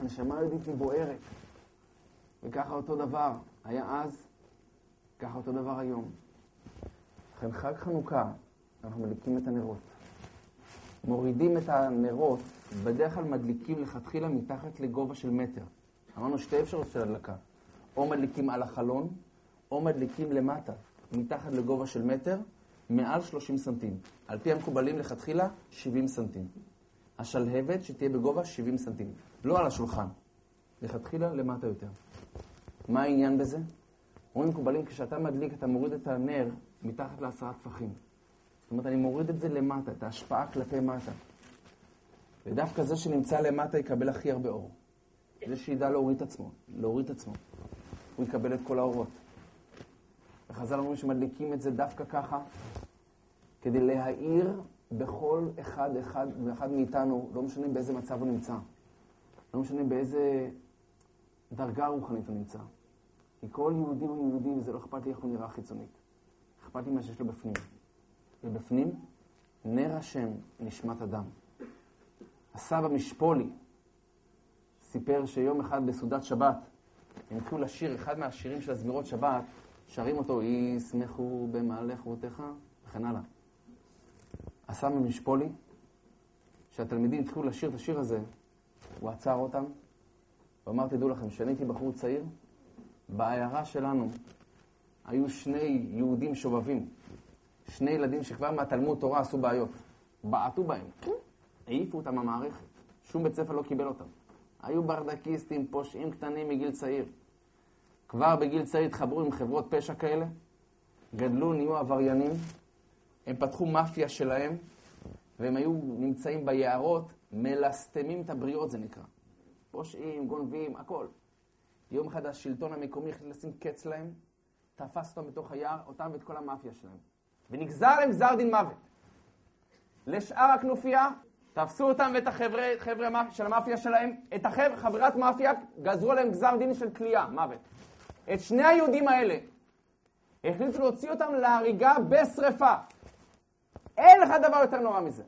הנשמה היהודית היא בוערת. וככה אותו דבר היה אז, ככה אותו דבר היום. לכן חג חנוכה, אנחנו מדליקים את הנרות. מורידים את הנרות, בדרך כלל מדליקים לכתחילה מתחת לגובה של מטר. אמרנו שתי אפשרויות של הדלקה. או מדליקים על החלון, או מדליקים למטה, מתחת לגובה של מטר, מעל 30 סנטים. על פי המקובלים לכתחילה, 70 סנטים. השלהבת שתהיה בגובה 70 סנטים. לא על השולחן. לכתחילה למטה יותר. מה העניין בזה? אומרים מקובלים, כשאתה מדליק, אתה מוריד את הנר מתחת לעשרה טפחים. אומרת, אני מוריד את זה למטה, את ההשפעה כלפי מטה. ודווקא זה שנמצא למטה יקבל הכי הרבה אור. זה שידע להוריד את עצמו, להוריד את עצמו. הוא יקבל את כל האורות. וחז"ל אומרים שמדליקים את זה דווקא ככה, כדי להאיר בכל אחד אחד ואחד מאיתנו, לא משנה באיזה מצב הוא נמצא, לא משנה באיזה דרגה רוחנית הוא נמצא. כי כל יהודי הוא יהודי, וזה לא אכפת לי איך הוא נראה חיצונית. אכפת לי מה שיש לו בפנים. ובפנים, נר השם נשמת אדם. הסבא משפולי סיפר שיום אחד בסעודת שבת, הם התחילו לשיר אחד מהשירים של הזמירות שבת, שרים אותו, ישמחו במלאכותיך, וכן הלאה. הסבא משפולי, כשהתלמידים התחילו לשיר את השיר הזה, הוא עצר אותם, ואמר, תדעו לכם, כשאני הייתי בחור צעיר, בעיירה שלנו היו שני יהודים שובבים, שני ילדים שכבר מהתלמוד תורה עשו בעיות. בעטו בהם, העיפו אותם מהמערכת. שום בית ספר לא קיבל אותם. היו ברדקיסטים, פושעים קטנים מגיל צעיר. כבר בגיל צעיר התחברו עם חברות פשע כאלה, גדלו, נהיו עבריינים, הם פתחו מאפיה שלהם, והם היו נמצאים ביערות, מלסטמים את הבריות, זה נקרא. פושעים, גונבים, הכל. יום אחד השלטון המקומי החליט לשים קץ להם, תפס אותם בתוך היער, אותם ואת כל המאפיה שלהם. ונגזר להם גזר דין מוות. לשאר הכנופיה, תפסו אותם ואת החבר'ה של המאפיה שלהם, את החבר, חברת מאפיה, גזרו עליהם גזר דין של כליאה, מוות. את שני היהודים האלה, החליטו להוציא אותם להריגה בשרפה. אין לך דבר יותר נורא מזה.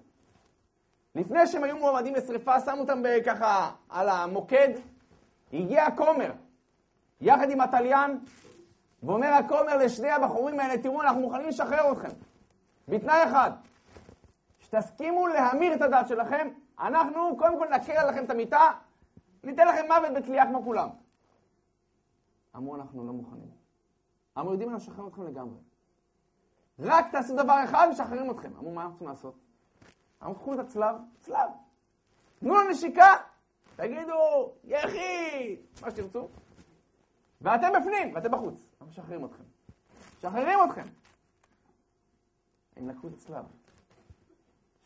לפני שהם היו מועמדים לשרפה, שמו אותם ככה על המוקד, הגיע הכומר, יחד עם התליין, ואומר הכומר לשני הבחורים האלה, תראו, אנחנו מוכנים לשחרר אתכם, בתנאי אחד, שתסכימו להמיר את הדת שלכם, אנחנו קודם כל נקל עליכם את המיטה, ניתן לכם מוות בתלייה כמו כולם. אמרו, אנחנו לא מוכנים. אמרו, יודעים, אנחנו נשחרר אתכם לגמרי. רק תעשו דבר אחד, משחררים אתכם. אמרו, מה אנחנו צריכים לעשות? אמרו, קחו את הצלב, צלב. תנו לו נשיקה, תגידו, יחי, מה שתרצו. ואתם בפנים, ואתם בחוץ. אנחנו משחררים אתכם. משחררים אתכם. הם לקחו את הצלב.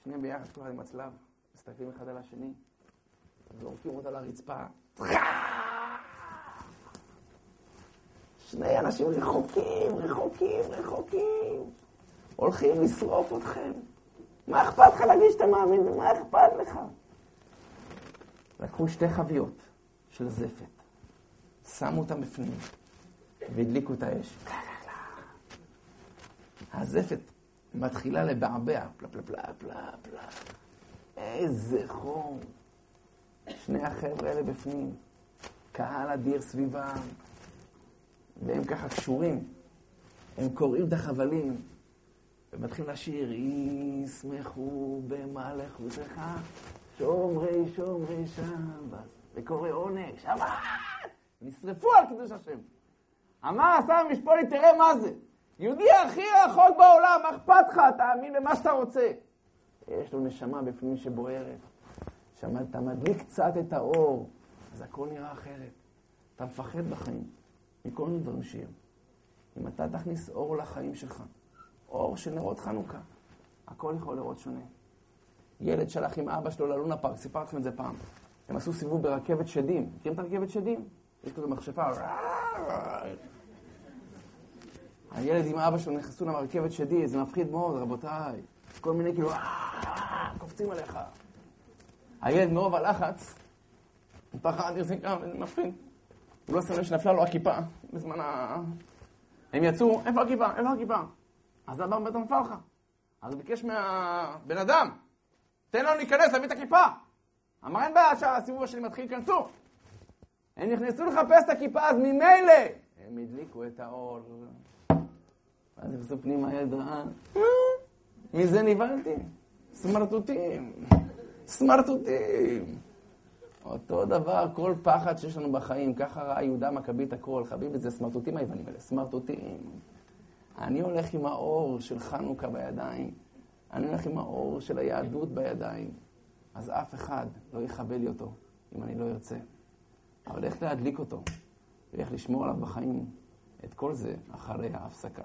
שניהם ביחד, כל אחד עם הצלב, מסתכלים אחד על השני, זורקים אותה לרצפה. שני אנשים רחוקים, רחוקים, רחוקים, הולכים לשרוף אתכם. מה אכפת לך להגיד שאתה מאמין, ומה אכפת לך? לקחו שתי חביות של זפת, שמו אותם בפנים, והדליקו את האש. הזפת מתחילה לבעבע, פלה פלה פלה פלה פלה. איזה חום. שני החבר'ה האלה בפנים, קהל אדיר סביבם, והם ככה קשורים. הם קוראים את החבלים, ומתחילים לשיר, ישמחו במלאכותך, שומרי שומרי שבת, וקורא עונג, שבת! נשרפו על קידוש השם. אמר השר המשפולי, תראה מה זה. יהודי הכי רחוק בעולם, מה אכפת לך? תאמין במה שאתה רוצה. יש לו נשמה בפנים שבוערת. שם אתה מדליק קצת את האור, אז הכל נראה אחרת. אתה מפחד בחיים מכל מיני דברים שיהיו. אם אתה תכניס אור לחיים שלך, אור של נרות חנוכה, הכל יכול לראות שונה. ילד שלח עם אבא שלו ללונה פארק, סיפרתי לכם את זה פעם. הם עשו סיבוב ברכבת שדים. מכירים את הרכבת שדים? יש כזה מכשפה. הילד עם אבא שלו נכנסו למרכבת שדי, זה מפחיד מאוד, רבותיי. כל מיני כאילו, קופצים עליך. הילד מרוב הלחץ, הוא פחד, זה מפחיד. הוא לא שם לב שנפלה לו הכיפה בזמן ה... הם יצאו, איפה הכיפה? איפה הכיפה? אז בטח נפל לך. אז הוא ביקש מהבן אדם, תן לנו להיכנס, להביא את הכיפה. אמר, אין בעיה שהסיבוב השני מתחיל, כנסו. הם נכנסו לחפש את הכיפה, אז ממילא הם הדליקו את האור. ואז נכנסו פנימה, הילד ראה, מזה נבהלתי. סמרטוטים, סמרטוטים. אותו דבר, כל פחד שיש לנו בחיים, ככה ראה יהודה המכבי את הכל. חביבי, זה סמרטוטים היוונים האלה, סמרטוטים. אני הולך עם האור של חנוכה בידיים, אני הולך עם האור של היהדות בידיים, אז אף אחד לא יכבה לי אותו אם אני לא ארצה. אבל איך להדליק אותו, ואיך לשמור עליו בחיים, את כל זה אחרי ההפסקה.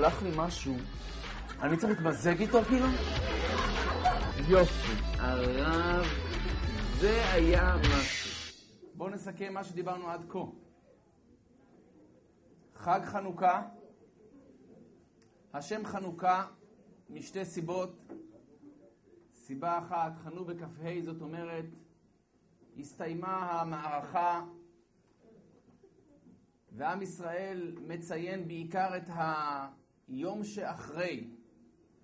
שלח לי משהו, אני צריך להתמזג איתו כאילו? יופי, הרב, זה היה משהו. בואו נסכם מה שדיברנו עד כה. חג חנוכה, השם חנוכה משתי סיבות. סיבה אחת, חנו בכ"ה, זאת אומרת, הסתיימה המערכה ועם ישראל מציין בעיקר את היום שאחרי,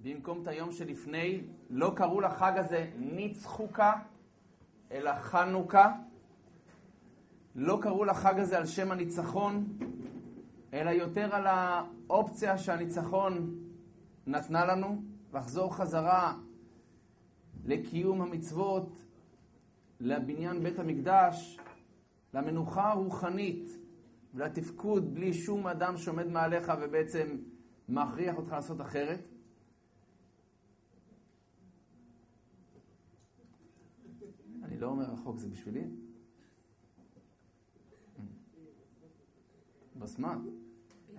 במקום את היום שלפני. לא קראו לחג הזה ניצחוקה, אלא חנוכה. לא קראו לחג הזה על שם הניצחון, אלא יותר על האופציה שהניצחון נתנה לנו, לחזור חזרה לקיום המצוות, לבניין בית המקדש, למנוחה הרוחנית. ולתפקוד בלי שום אדם שעומד מעליך ובעצם מכריח אותך לעשות אחרת. אני לא אומר רחוק, זה בשבילי. בסמה.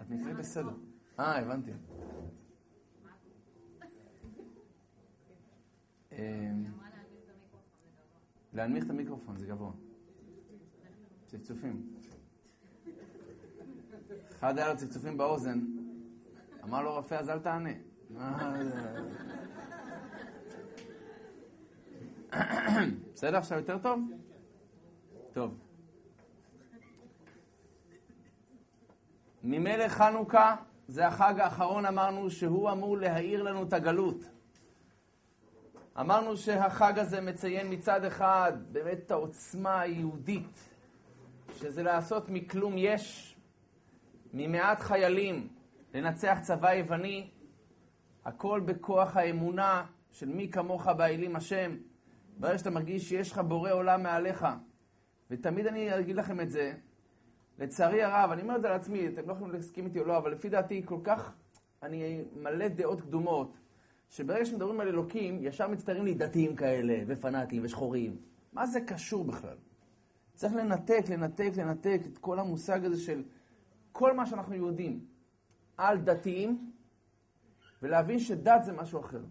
את נפרי בסדר. אה, הבנתי. להנמיך את המיקרופון, זה גבוה. צפצופים. אחד היה לו צפצופים באוזן, אמר לו רופא, אז אל תענה. בסדר, עכשיו יותר טוב? טוב. ממילא חנוכה זה החג האחרון, אמרנו שהוא אמור להאיר לנו את הגלות. אמרנו שהחג הזה מציין מצד אחד באמת את העוצמה היהודית, שזה לעשות מכלום יש, ממעט חיילים לנצח צבא יווני, הכל בכוח האמונה של מי כמוך באלים השם. ברגע שאתה מרגיש שיש לך בורא עולם מעליך, ותמיד אני אגיד לכם את זה, לצערי הרב, אני אומר את זה על עצמי, אתם לא יכולים להסכים איתי או לא, אבל לפי דעתי כל כך, אני מלא דעות קדומות, שברגע שמדברים על אלוקים, ישר מצטערים לי דתיים כאלה, ופנאטים, ושחורים. מה זה קשור בכלל? צריך לנתק, לנתק, לנתק את כל המושג הזה של כל מה שאנחנו יודעים על דתיים, ולהבין שדת זה משהו אחר.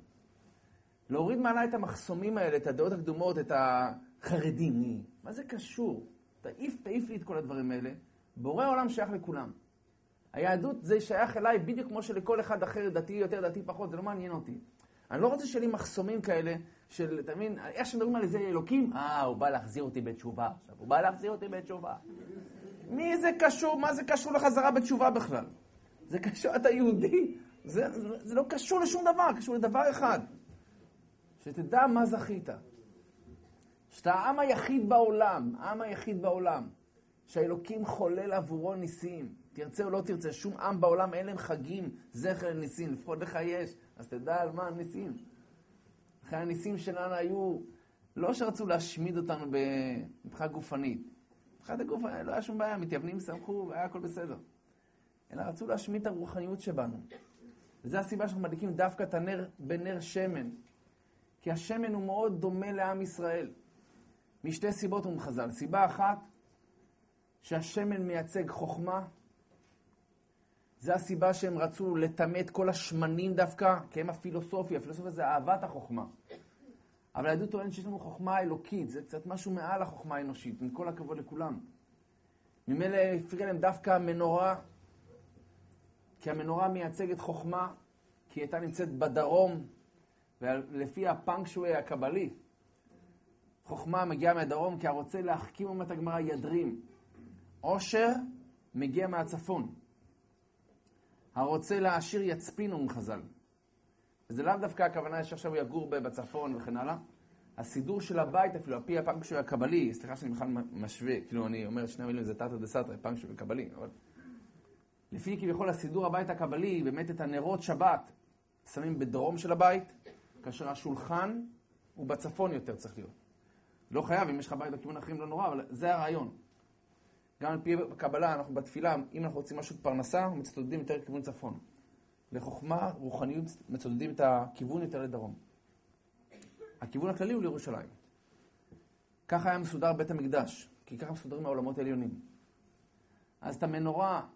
להוריד מעלה את המחסומים האלה, את הדעות הקדומות, את החרדים. מה זה קשור? תעיף, תעיף לי את כל הדברים האלה. בורא עולם שייך לכולם. היהדות זה שייך אליי בדיוק כמו שלכל אחד אחר, דתי יותר, דתי פחות, זה לא מעניין אותי. אני לא רוצה שיהיה לי מחסומים כאלה של, אתה מבין, איך שמדברים על איזה אלוקים, אה, הוא בא להחזיר אותי בתשובה עכשיו, הוא בא להחזיר אותי בתשובה. מי זה קשור? מה זה קשור לחזרה בתשובה בכלל? זה קשור, אתה יהודי. זה, זה, לא קשור לשום דבר, קשור לדבר אחד. שתדע מה זכית. שאתה העם היחיד בעולם, העם היחיד בעולם, שהאלוקים חולל עבורו ניסים. תרצה או לא תרצה, שום עם בעולם אין להם חגים זכר לניסים, לפחות לך יש, אז תדע על מה הניסים. אחרי הניסים שלנו היו לא שרצו להשמיד אותנו מבחינה גופנית. מבחינת הגוף לא היה שום בעיה, מתייוונים שמחו והיה הכל בסדר. אלא רצו להשמיד את הרוחניות שבנו. וזו הסיבה שאנחנו מדליקים דווקא את הנר בנר שמן. כי השמן הוא מאוד דומה לעם ישראל. משתי סיבות אומרים חז"ל. סיבה אחת, שהשמן מייצג חוכמה. זו הסיבה שהם רצו לטמא את כל השמנים דווקא, כי הם הפילוסופיה. הפילוסופיה זה אהבת החוכמה. אבל היהדות טוענת שיש לנו חוכמה אלוקית, זה קצת משהו מעל החוכמה האנושית, עם כל הכבוד לכולם. ממילא הפריע להם דווקא המנורה, כי המנורה מייצגת חוכמה, כי היא הייתה נמצאת בדרום, ולפי הפנקשווי הקבלי, חוכמה מגיעה מהדרום, כי הרוצה להחכים, אומרת הגמרא, ידרים. עושר מגיע מהצפון. הרוצה להעשיר יצפין, אומרים חז"ל. וזה לאו דווקא הכוונה שעכשיו הוא יגור בצפון וכן הלאה. הסידור של הבית אפילו, על פי הפנקשוי הקבלי, סליחה שאני בכלל משווה, כאילו אני אומר שני מילים זה תתא דה סתרא, פנקשוי וקבלי, אבל לפי כביכול הסידור הבית הקבלי, באמת את הנרות שבת שמים בדרום של הבית, כאשר השולחן הוא בצפון יותר צריך להיות. לא חייב, אם יש לך בית בכיוון אחרים לא נורא, אבל זה הרעיון. גם על פי הקבלה, אנחנו בתפילה, אם אנחנו רוצים משהו פרנסה, אנחנו מצטודדים יותר לכיוון צפון. לחוכמה, רוחניות, מצודדים את הכיוון יותר לדרום. הכיוון הכללי הוא לירושלים. ככה היה מסודר בית המקדש, כי ככה מסודרים העולמות העליונים. אז את המנורה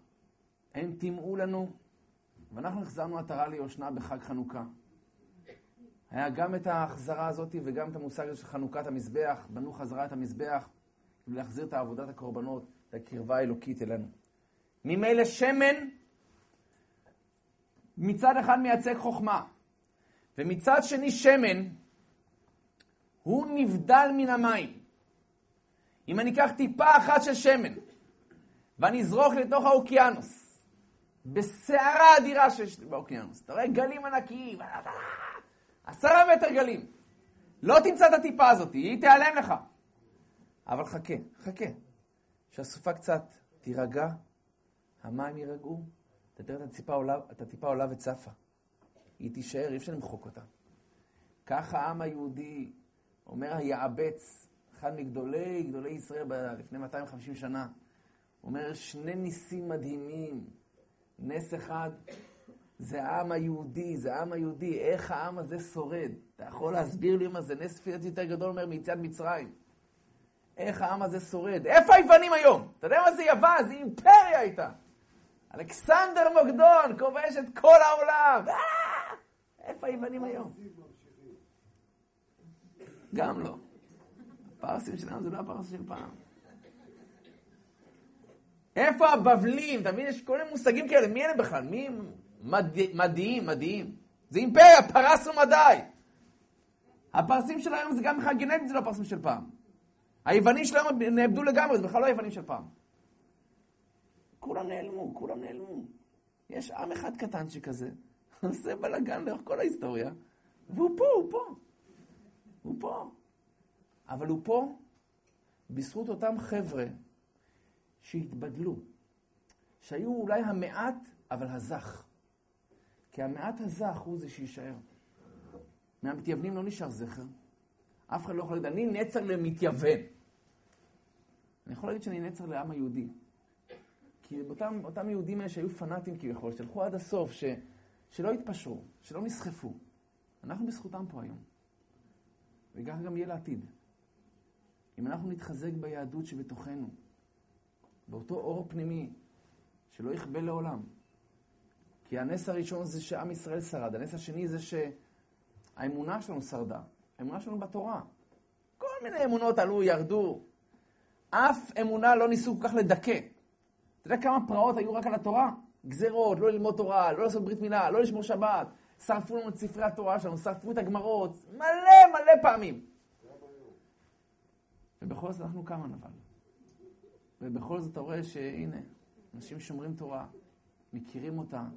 הם טימאו לנו, ואנחנו החזרנו עטרה ליושנה בחג חנוכה. היה גם את ההחזרה הזאת וגם את המושג הזה של חנוכת המזבח, בנו חזרה את המזבח, כדי להחזיר את עבודת הקורבנות, את הקרבה האלוקית אלינו. ממילא שמן מצד אחד מייצג חוכמה, ומצד שני שמן הוא נבדל מן המים. אם אני אקח טיפה אחת של שמן ואני אזרוק לתוך האוקיינוס, בסערה אדירה שיש באוקיינוס, אתה רואה גלים ענקיים, עשרה מטר גלים, לא תמצא את הטיפה הזאת, היא תיעלם לך. אבל חכה, חכה, שהסופה קצת תירגע, המים יירגעו, אתה תראה את הטיפה עולה, וצפה. היא תישאר, אי אפשר למחוק אותה. ככה העם היהודי, אומר היעבץ, אחד מגדולי גדולי ישראל לפני 250 שנה, אומר שני ניסים מדהימים. נס אחד זה העם היהודי, זה העם היהודי, איך העם הזה שורד. אתה יכול להסביר לי מה זה נס תפילת יותר גדול, אומר, מיציאת מצרים. איך העם הזה שורד. איפה היוונים היום? אתה יודע מה זה יוון? זה אימפריה הייתה. אלכסנדר מוקדון כובש את כל העולם. אה! איפה היוונים היום? גם לא. הפרסים שלנו זה לא הפרסים של פעם. איפה הבבלים? אתה מבין? יש כל מיני מושגים כאלה. מי אלה בכלל? מי מדהים, מדהים. זה אימפריה, פרס ומדי. הפרסים של היום זה גם בכלל גנטית, זה לא הפרסים של פעם. היוונים של היום נאבדו לגמרי, זה בכלל לא היוונים של פעם. כולם נעלמו, כולם נעלמו. יש עם אחד קטן שכזה, עושה בלאגן לאורך כל ההיסטוריה, והוא פה, הוא פה. הוא פה. אבל הוא פה בזכות אותם חבר'ה שהתבדלו, שהיו אולי המעט, אבל הזך. כי המעט הזך הוא זה שיישאר. מהמתייוונים לא נשאר זכר. אף אחד לא יכול להגיד, אני נצר למתייוון. אני יכול להגיד שאני נצר לעם היהודי. כי אותם, אותם יהודים האלה שהיו פנאטים כביכול, שהלכו עד הסוף, ש, שלא התפשרו, שלא נסחפו. אנחנו בזכותם פה היום. וככה גם יהיה לעתיד. אם אנחנו נתחזק ביהדות שבתוכנו, באותו אור פנימי, שלא יכבה לעולם. כי הנס הראשון זה שעם ישראל שרד, הנס השני זה שהאמונה שלנו שרדה, האמונה שלנו בתורה. כל מיני אמונות עלו, ירדו. אף אמונה לא ניסו כל כך לדכא. אתה יודע כמה פרעות היו רק על התורה? גזרות, לא ללמוד תורה, לא לעשות ברית מילה, לא לשמור שבת. שרפו לנו את ספרי התורה שלנו, שרפו את הגמרות, מלא מלא פעמים. ובכל זאת אנחנו כמה נבל. ובכל זאת אתה רואה שהנה, אנשים שומרים תורה, מכירים אותה.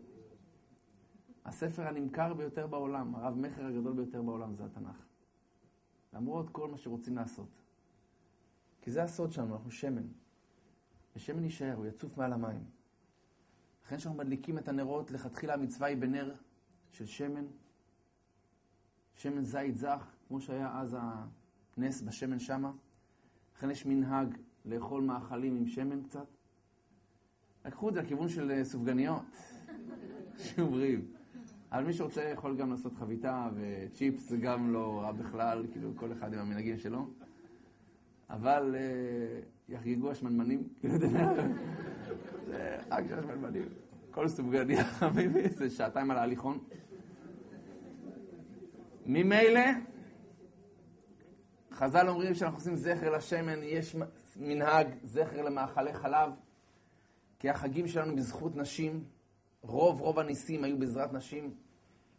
הספר הנמכר ביותר בעולם, הרב מכר הגדול ביותר בעולם זה התנ"ך. למרות כל מה שרוצים לעשות. כי זה הסוד שלנו, אנחנו שמן. ושמן יישאר, הוא יצוף מעל המים. לכן כשאנחנו מדליקים את הנרות, לכתחילה המצווה היא בנר של שמן, שמן זית זך, כמו שהיה אז נס בשמן שמה. לכן יש מנהג לאכול מאכלים עם שמן קצת. לקחו את זה לכיוון של אה, סופגניות, שוברים. אבל מי שרוצה יכול גם לעשות חביתה, וצ'יפס זה גם לא רע בכלל, כאילו כל אחד עם המנהגים שלו. אבל אה, יחגגו השמנמנים, כאילו, אתה יודע, זה רק של השמנמנים. כל סופגניה, זה שעתיים על ההליכון. ממילא, חז"ל אומרים שאנחנו עושים זכר לשמן, יש מנהג זכר למאכלי חלב, כי החגים שלנו בזכות נשים, רוב רוב הניסים היו בעזרת נשים,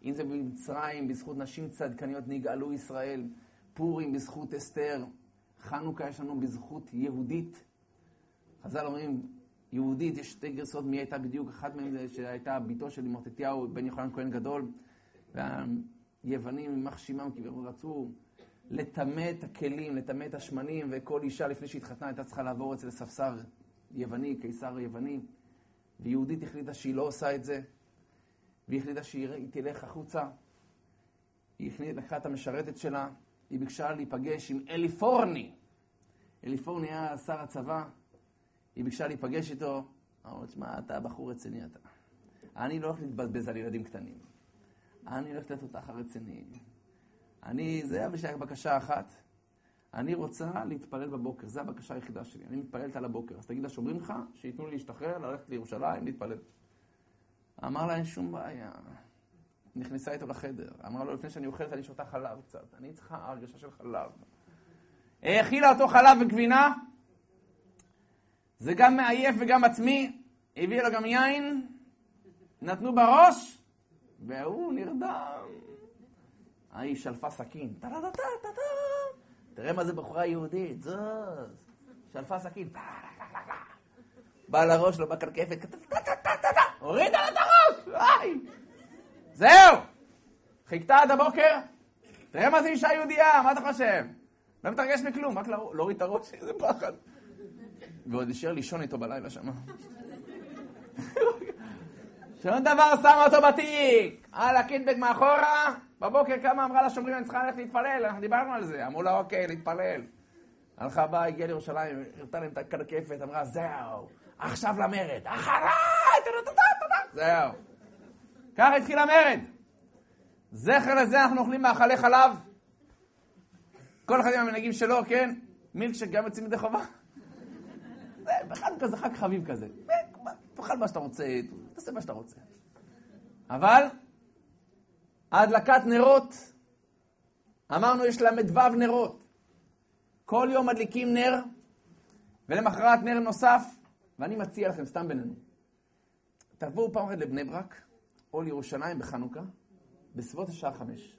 אם זה במצרים, בזכות נשים צדקניות נגאלו ישראל, פורים בזכות אסתר, חנוכה יש לנו בזכות יהודית. חז"ל אומרים, יהודית, יש שתי גרסאות מי הייתה בדיוק, אחת מהן זה שהייתה בתו של מתתיהו, בן יוחנן כהן גדול, והיוונים, יימח שמם, כביכול רצו לטמא את הכלים, לטמא את השמנים, וכל אישה לפני שהתחתנה הייתה צריכה לעבור אצל ספסר יווני, קיסר יווני, ויהודית החליטה שהיא לא עושה את זה, והיא החליטה שהיא תלך החוצה. היא לקחה את המשרתת שלה, היא ביקשה להיפגש עם אליפורני. אליפורני היה שר הצבא, היא ביקשה להיפגש איתו. אמרו, תשמע, אתה בחור רציני אתה. אני לא הולך להתבזבז על ילדים קטנים. אני הולך לתת אותך הרציני. אני, זה היה בשביל בקשה אחת. אני רוצה להתפלל בבוקר, זו הבקשה היחידה שלי. אני מתפללת על הבוקר. אז תגיד לשומרים לך, שייתנו לי להשתחרר, ללכת לירושלים, להתפלל. אמר לה, אין שום בעיה. נכנסה איתו לחדר. אמרה לו, לפני שאני אוכלת, אני שותה חלב קצת. אני צריכה הרגשה של חלב. האכילה אותו חלב וגבינה. זה גם מעייף וגם עצמי. הביאה לו גם יין. נתנו בראש, והוא נרדם. ההיא שלפה סכין. תראה מה זה בחורה יהודית, זוז. שלפה סכין. בא לראש, לא בקרקפת, הורידה לה את הראש! זהו! חיכתה עד הבוקר, תראה מה זה אישה יהודייה, מה אתה חושב? לא מתרגש מכלום, רק להוריד את הראש, איזה פחד. ועוד נשאר לישון איתו בלילה שם. שום דבר שמה אותו בתיק, על הקיטבק מאחורה, בבוקר קמה אמרה לשומרים, אני צריכה ללכת להתפלל, אנחנו דיברנו על זה. אמרו לה, אוקיי, להתפלל. הלכה באה, הגיעה לירושלים, הראתה להם את הקרקפת, אמרה, זהו, עכשיו למרד, אחריי, זהו. ככה התחיל המרד. זכר לזה אנחנו אוכלים מאכלי חלב. כל אחד עם המנהגים שלו, כן? מילקשק גם יוצאים ידי חובה. זה בכלל כזה חג חביב כזה. תאכל מה שאתה רוצה, תעשה מה שאתה רוצה. אבל ההדלקת נרות, אמרנו יש ל"ו נרות. כל יום מדליקים נר, ולמחרת נר נוסף, ואני מציע לכם, סתם בינינו, תבואו פעם אחת לבני ברק, או לירושלים בחנוכה, בסביבות השעה חמש.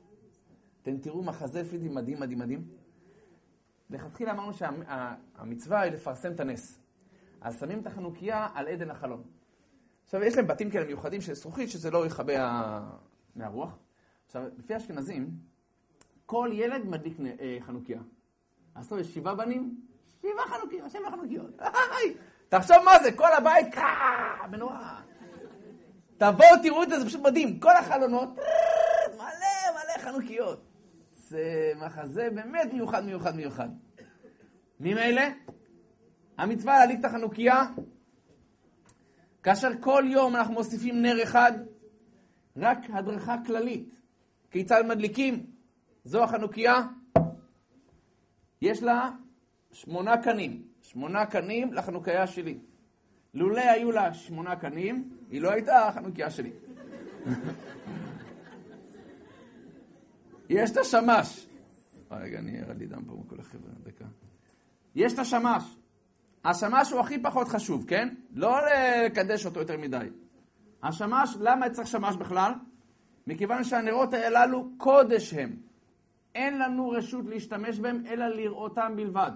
אתם תראו מחזה פידי מדהים, מדהים, מדהים. לכתחילה אמרנו שהמצווה היא לפרסם את הנס. אז שמים את החנוכיה על עדן החלון. עכשיו, יש להם בתים כאלה מיוחדים של זכוכית, שזה לא יכבה מהרוח. עכשיו, לפי אשכנזים, כל ילד מדליק אה, חנוכיה. יש שבעה בנים, שבעה חנוכיות, שבעה חנוכיות. תחשוב מה זה, כל הבית, קרא, מנורה. תבואו, תראו את זה, זה פשוט מדהים. כל החלונות, מלא מלא חנוכיות. זה מחזה באמת מיוחד, מיוחד, מיוחד. ממילא, המצווה להדליק את החנוכיה, כאשר כל יום אנחנו מוסיפים נר אחד, רק הדרכה כללית. כיצד מדליקים? זו החנוכיה. יש לה שמונה קנים. שמונה קנים לחנוכיה שלי. לולא היו לה שמונה קנים, היא לא הייתה החנוכיה שלי. יש את השמש. רגע, אני ירד לי דם פה מכל החבר'ה, דקה. יש את השמש. השמש הוא הכי פחות חשוב, כן? לא לקדש אותו יותר מדי. השמש, למה צריך שמש בכלל? מכיוון שהנרות הללו קודש הם. אין לנו רשות להשתמש בהם, אלא לראותם בלבד.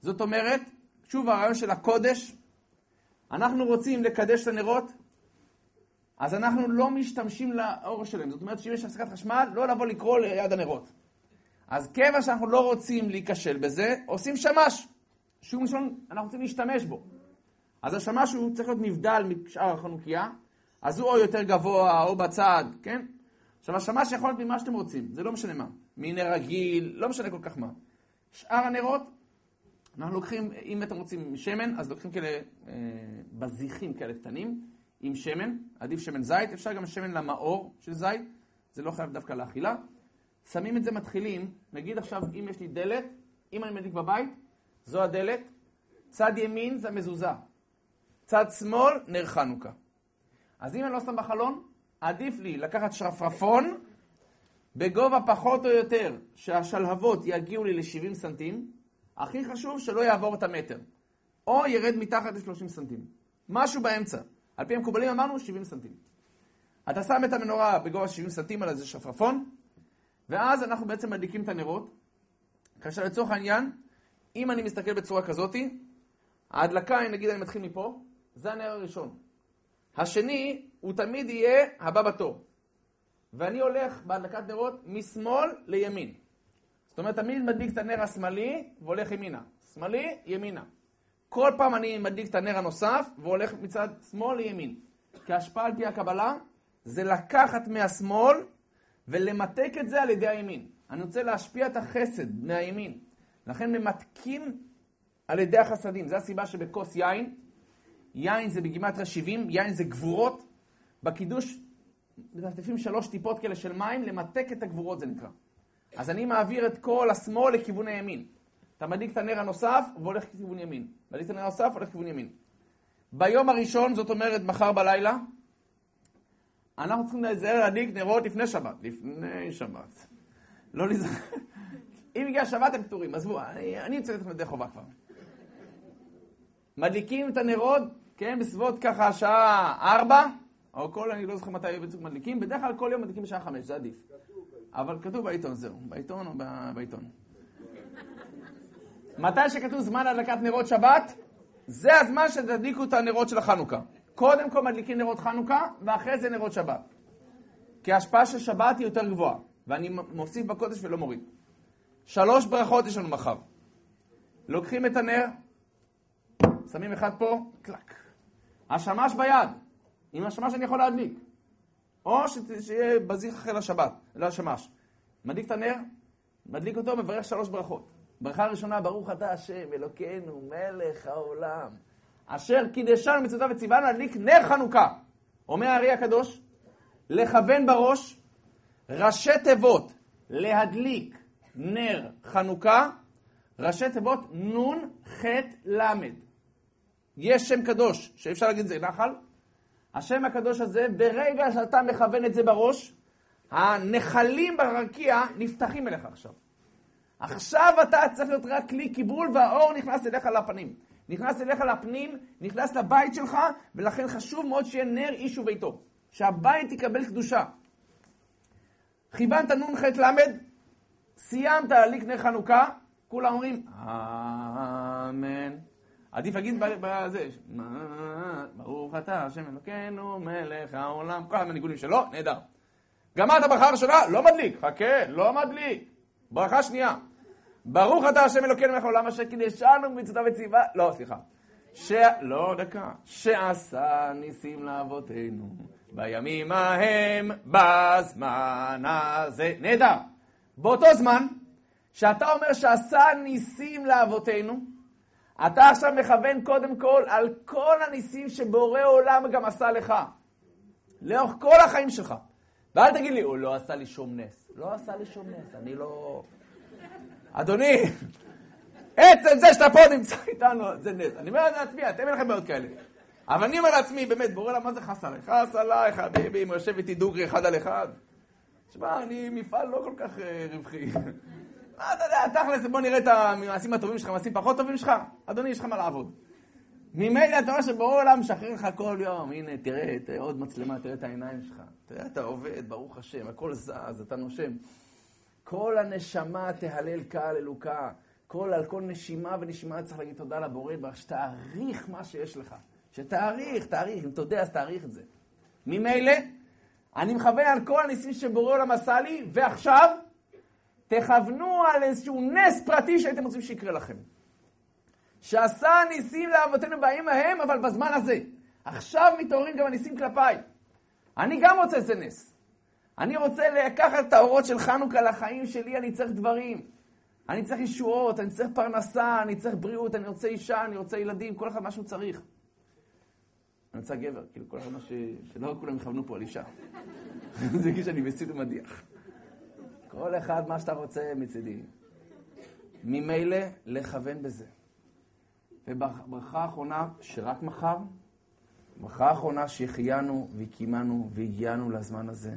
זאת אומרת, שוב הרעיון של הקודש, אנחנו רוצים לקדש את הנרות, אז אנחנו לא משתמשים לאור שלהם. זאת אומרת שאם יש הפסקת חשמל, לא לבוא לקרוא ליד הנרות. אז כיוון שאנחנו לא רוצים להיכשל בזה, עושים שמש. שום ראשון, אנחנו רוצים להשתמש בו. אז השמש הוא צריך להיות נבדל משאר החנוכיה, אז הוא או יותר גבוה או בצד, כן? עכשיו השמש יכול להיות ממה שאתם רוצים, זה לא משנה מה. מינר רגיל, לא משנה כל כך מה. שאר הנרות, אנחנו לוקחים, אם אתם רוצים שמן, אז לוקחים כאלה אה, בזיחים כאלה קטנים, עם שמן, עדיף שמן זית, אפשר גם שמן למאור של זית, זה לא חייב דווקא לאכילה. שמים את זה, מתחילים, נגיד עכשיו אם יש לי דלת, אם אני מדליק בבית, זו הדלת, צד ימין זה המזוזה, צד שמאל נר חנוכה. אז אם אני לא שם בחלון, עדיף לי לקחת שרפרפון בגובה פחות או יותר, שהשלהבות יגיעו לי ל-70 סנטים, הכי חשוב שלא יעבור את המטר, או ירד מתחת ל-30 סנטים. משהו באמצע. על פי המקובלים אמרנו 70 סנטים. אתה שם את המנורה בגובה 70 סנטים על איזה שפרפון, ואז אנחנו בעצם מדליקים את הנרות, כאשר לצורך העניין, אם אני מסתכל בצורה כזאתי, ההדלקה, נגיד אני מתחיל מפה, זה הנר הראשון. השני, הוא תמיד יהיה הבא בתור. ואני הולך בהדלקת נרות משמאל לימין. זאת אומרת, תמיד מדליק את הנר השמאלי והולך ימינה. שמאלי, ימינה. כל פעם אני מדליק את הנר הנוסף והולך מצד שמאל לימין. כי ההשפעה על פי הקבלה זה לקחת מהשמאל ולמתק את זה על ידי הימין. אני רוצה להשפיע את החסד מהימין. לכן ממתקים על ידי החסדים. זו הסיבה שבכוס יין, יין זה בגימטריה 70, יין זה גבורות. בקידוש מטפטפים שלוש טיפות כאלה של מים, למתק את הגבורות זה נקרא. אז אני מעביר את כל השמאל לכיוון הימין. אתה מדליק את הנר הנוסף והולך לכיוון ימין. מדליק את הנר הנוסף והולך לכיוון ימין. ביום הראשון, זאת אומרת מחר בלילה, אנחנו צריכים להיזהר להדליק נרות לפני שבת. לפני שבת. לא להיזהר. אם הגיע שבת הם פטורים, עזבו, אני, אני יוצא לכם ידי חובה כבר. מדליקים את הנרות, כן, בסביבות ככה שעה ארבע, או כל, אני לא זוכר מתי בדיוק מדליקים, בדרך כלל כל יום מדליקים בשעה חמש, זה עדיף. אבל כתוב בעיתון, זהו. בעיתון או בעיתון? מתי שכתוב זמן הדלקת נרות שבת, זה הזמן שתדליקו את הנרות של החנוכה. קודם כל מדליקים נרות חנוכה, ואחרי זה נרות שבת. כי ההשפעה של שבת היא יותר גבוהה, ואני מוסיף בקודש ולא מוריד. שלוש ברכות יש לנו מחר. לוקחים את הנר, שמים אחד פה, קלק. השמש ביד. עם השמש אני יכול להדליק. או שיהיה בזיך אחרי לשבת, לשמש. מדליק את הנר, מדליק אותו, מברך שלוש ברכות. ברכה ראשונה, ברוך אתה השם, אלוקינו, מלך העולם, אשר קידשנו מצוותיו וציוונו להדליק נר חנוכה. אומר הארי הקדוש, לכוון בראש ראשי תיבות, להדליק נר חנוכה, ראשי תיבות נון, ח', ל'. יש שם קדוש, שאפשר להגיד זה נחל. השם הקדוש הזה, ברגע שאתה מכוון את זה בראש, הנחלים ברקיע נפתחים אליך עכשיו. עכשיו אתה צריך להיות רק כלי קיבול והאור נכנס אליך לפנים. נכנס אליך לפנים, נכנס לבית שלך, ולכן חשוב מאוד שיהיה נר איש וביתו. שהבית יקבל קדושה. כיוונת נ"ח ל', סיימת להדליק נר חנוכה, כולם אומרים, אמן. עדיף להגיד בזה, ברוך אתה השם אלוקינו מלך העולם, כל המנהיגונים שלו, נהדר. גמרת ברכה ראשונה, לא מדליק, חכה, לא מדליק. ברכה שנייה, ברוך אתה השם אלוקינו מלך העולם אשר קידשנו במצוותיו וציווה, לא, סליחה. ש... לא, דקה. שעשה ניסים לאבותינו בימים ההם בזמן הזה. נהדר. באותו זמן שאתה אומר שעשה ניסים לאבותינו, אתה עכשיו מכוון קודם כל על כל הניסים שבורא עולם גם עשה לך. לאורך כל החיים שלך. ואל תגיד לי, הוא לא עשה לי שום נס. לא עשה לי שום נס, אני לא... אדוני, עצם זה שאתה פה נמצא איתנו, זה נס. אני אומר לעצמי, אתם אין לכם בעיות כאלה. אבל אני אומר לעצמי, באמת, בורא לה, מה זה חס עליי? חס עליי, חביבי, אם יושב איתי דוגרי אחד על אחד. תשמע, אני מפעל לא כל כך אה, רווחי. מה אתה יודע, תכל'ס, בוא נראה את המעשים הטובים שלך, המעשים פחות טובים שלך. אדוני, יש לך מה לעבוד. ממילא אתה רואה שבורא עולם משחרר לך כל יום, הנה, תראה, תראה עוד מצלמה, תראה את העיניים שלך. תראה, אתה עובד, ברוך השם, הכל זז, אתה נושם. כל הנשמה תהלל קהל אלוקה. כל, על כל נשימה ונשימה צריך להגיד תודה לבורא, שתעריך מה שיש לך. שתעריך, תעריך, אם אתה יודע אז תעריך את זה. ממילא, אני מכוון על כל הניסים שבורא עולם עשה לי, ועכשיו, תכוונו על איזשהו נס פרטי שהייתם רוצים שיקרה לכם. שעשה ניסים לאבותינו בימים ההם, אבל בזמן הזה. עכשיו מתעוררים גם הניסים כלפיי. אני גם רוצה איזה נס. אני רוצה לקחת את האורות של חנוכה לחיים שלי, אני צריך דברים. אני צריך ישועות, אני צריך פרנסה, אני צריך בריאות, אני רוצה אישה, אני רוצה ילדים, כל אחד מה שהוא צריך. אני רוצה גבר, כאילו כל אחד מה ש... שלא כולם יכוונו פה על אישה. זה כאילו שאני מסית ומדיח. כל אחד מה שאתה רוצה מצידי. ממילא לכוון בזה. וברכה האחרונה, שרק מחר, ברכה האחרונה שהחיינו וקיימנו והגיענו לזמן הזה.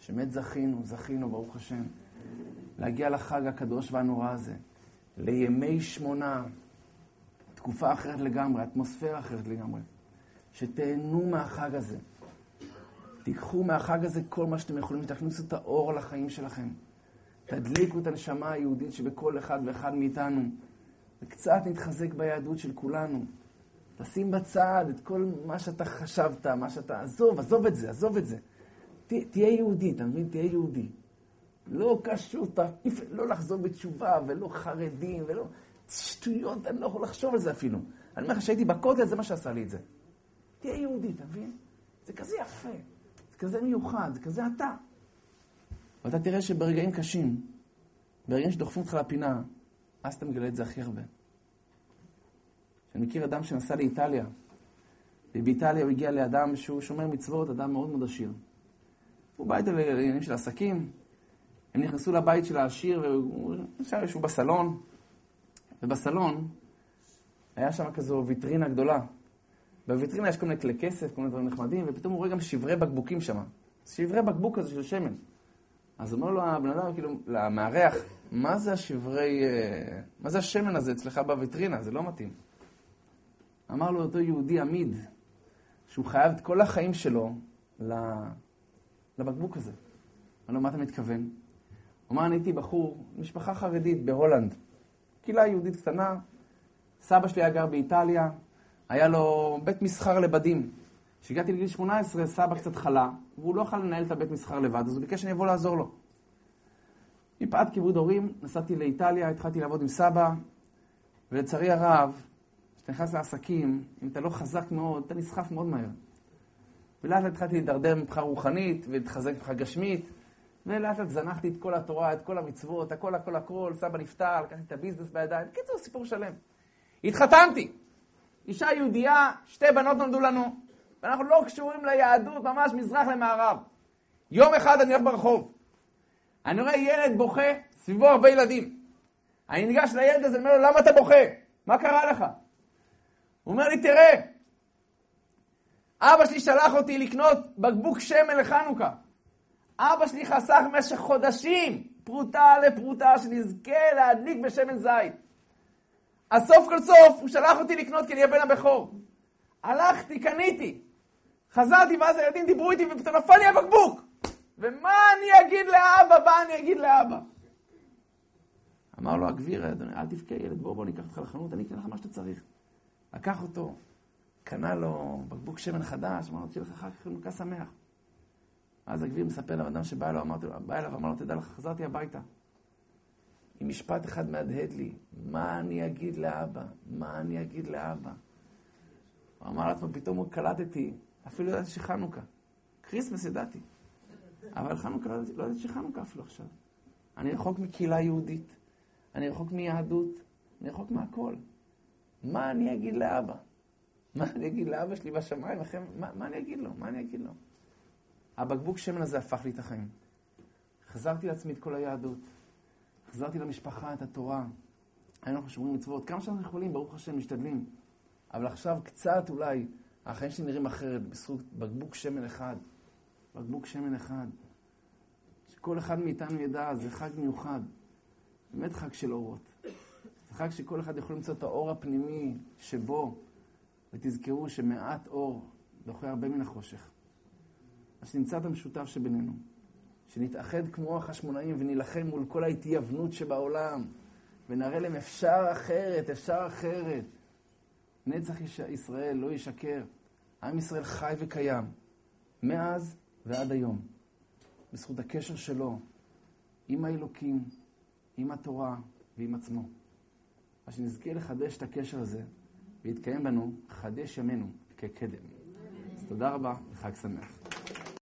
שבאמת זכינו, זכינו, ברוך השם, להגיע לחג הקדוש והנורא הזה, לימי שמונה, תקופה אחרת לגמרי, אטמוספירה אחרת לגמרי. שתהנו מהחג הזה. תיקחו מהחג הזה כל מה שאתם יכולים, תכניסו את האור לחיים שלכם. תדליקו את הנשמה היהודית שבכל אחד ואחד מאיתנו, וקצת נתחזק ביהדות של כולנו. תשים בצד את כל מה שאתה חשבת, מה שאתה... עזוב, עזוב את זה, עזוב את זה. ת, תהיה יהודי, אתה מבין? תהיה יהודי. לא קשור, תעיף, לא לחזור בתשובה, ולא חרדים, ולא... שטויות, אני לא יכול לחשוב על זה אפילו. אני אומר לך שהייתי בכותל, זה מה שעשה לי את זה. תהיה יהודי, אתה מבין? זה כזה יפה, זה כזה מיוחד, זה כזה אתה. ואתה תראה שברגעים קשים, ברגעים שדוחפים אותך לפינה, אז אתה מגלה את זה הכי הרבה. אני מכיר אדם שנסע לאיטליה, ובאיטליה הוא הגיע לאדם שהוא שומר מצוות, אדם מאוד מאוד עשיר. הוא בא איתו לעניינים של עסקים, הם נכנסו לבית של העשיר, והוא ישב בסלון, ובסלון היה שם כזו ויטרינה גדולה. בוויטרינה יש כל מיני כלי כסף, כל מיני דברים נחמדים, ופתאום הוא רואה גם שברי בקבוקים שם. שברי בקבוק כזה של שמן. אז אומר לו הבן אדם, כאילו, למארח, מה זה השברי, אה, מה זה השמן הזה אצלך בוויטרינה? זה לא מתאים. אמר לו אותו יהודי עמיד, שהוא חייב את כל החיים שלו לבקבוק הזה. אמר לו, מה אתה מתכוון? הוא אמר, אני הייתי בחור, משפחה חרדית בהולנד, קהילה יהודית קטנה, סבא שלי היה גר באיטליה, היה לו בית מסחר לבדים. כשהגעתי לגיל 18, סבא קצת חלה, והוא לא יכול לנהל את הבית מסחר לבד, אז הוא ביקש שאני אבוא לעזור לו. מפאת כיבוד הורים, נסעתי לאיטליה, התחלתי לעבוד עם סבא, ולצערי הרב, כשאתה נכנס לעסקים, אם אתה לא חזק מאוד, אתה נסחף מאוד מהר. ולאט לאט התחלתי להידרדר מבחינה רוחנית ולהתחזק מבחינה גשמית, ולאט לאט זנחתי את כל התורה, את כל המצוות, הכל הכל הכל, סבא נפטר, לקחתי את הביזנס בידיים, בקיצור, סיפור שלם. התחתנתי. אישה יהודייה, שתי בנות נולדו לנו, ואנחנו לא קשורים ליהדות, ממש מזרח למערב. יום אחד אני הולך ברחוב, אני רואה ילד בוכה, סביבו הרבה ילדים. אני ניגש לילד הזה, אני אומר לו, למה אתה בוכה? מה קרה לך? הוא אומר לי, תראה, אבא שלי שלח אותי לקנות בקבוק שמן לחנוכה. אבא שלי חסך במשך חודשים, פרוטה לפרוטה, שנזכה להדליק בשמן זית. אז סוף כל סוף הוא שלח אותי לקנות כי אני הבן הבכור. הלכתי, קניתי. חזרתי, ואז הילדים דיברו איתי, ופתאום נפל לי הבקבוק. ומה אני אגיד לאבא? מה אני אגיד לאבא? אמר לו הגביר, אדוני, אל תבכה ילד, בוא, בוא ניקח אותך לחנות, אני אקנה לך מה שאתה צריך. לקח אותו, קנה לו בקבוק שמן חדש, אמר לו, תהיה לך אחר כך חנוכה שמח. אז הגביר מספר לאדם שבא אליו, אמרתי לו, בא אליו, אמר לו, תדע לך, חזרתי הביתה. עם משפט אחד מהדהד לי, מה אני אגיד לאבא? מה אני אגיד לאבא? הוא אמר לעצמו, פתאום קלטתי, אפילו לא ידעתי שחנוכה. כריסמס ידעתי. אבל חנוכה, לא לא ידעתי שחנוכה אפילו עכשיו. אני רחוק מקהילה יהודית, אני רחוק מיהדות, אני רחוק מהכל. מה אני אגיד לאבא? מה אני אגיד לאבא שלי בשמיים? לכם, מה, מה אני אגיד לו? מה אני אגיד לו? הבקבוק שמן הזה הפך לי את החיים. חזרתי לעצמי את כל היהדות. החזרתי למשפחה את התורה. היינו אנחנו שומרים מצוות. כמה שאנחנו יכולים, ברוך השם, משתדלים. אבל עכשיו קצת אולי, החיים שלי נראים אחרת, בזכות בקבוק שמן אחד. בקבוק שמן אחד. שכל אחד מאיתנו ידע, זה חג מיוחד. באמת חג של אורות. זה חג שכל אחד יכול למצוא את האור הפנימי שבו, ותזכרו שמעט אור דוחה הרבה מן החושך. אז שנמצא את המשותף שבינינו. שנתאחד כמו החשמונאים ונילחם מול כל ההתייוונות שבעולם, ונראה להם אפשר אחרת, אפשר אחרת. נצח ישראל לא ישקר. עם ישראל חי וקיים, מאז ועד היום, בזכות הקשר שלו עם האלוקים, עם התורה ועם עצמו. אז שנזכה לחדש את הקשר הזה, ויתקיים בנו חדש ימינו כקדם. אז תודה רבה וחג שמח.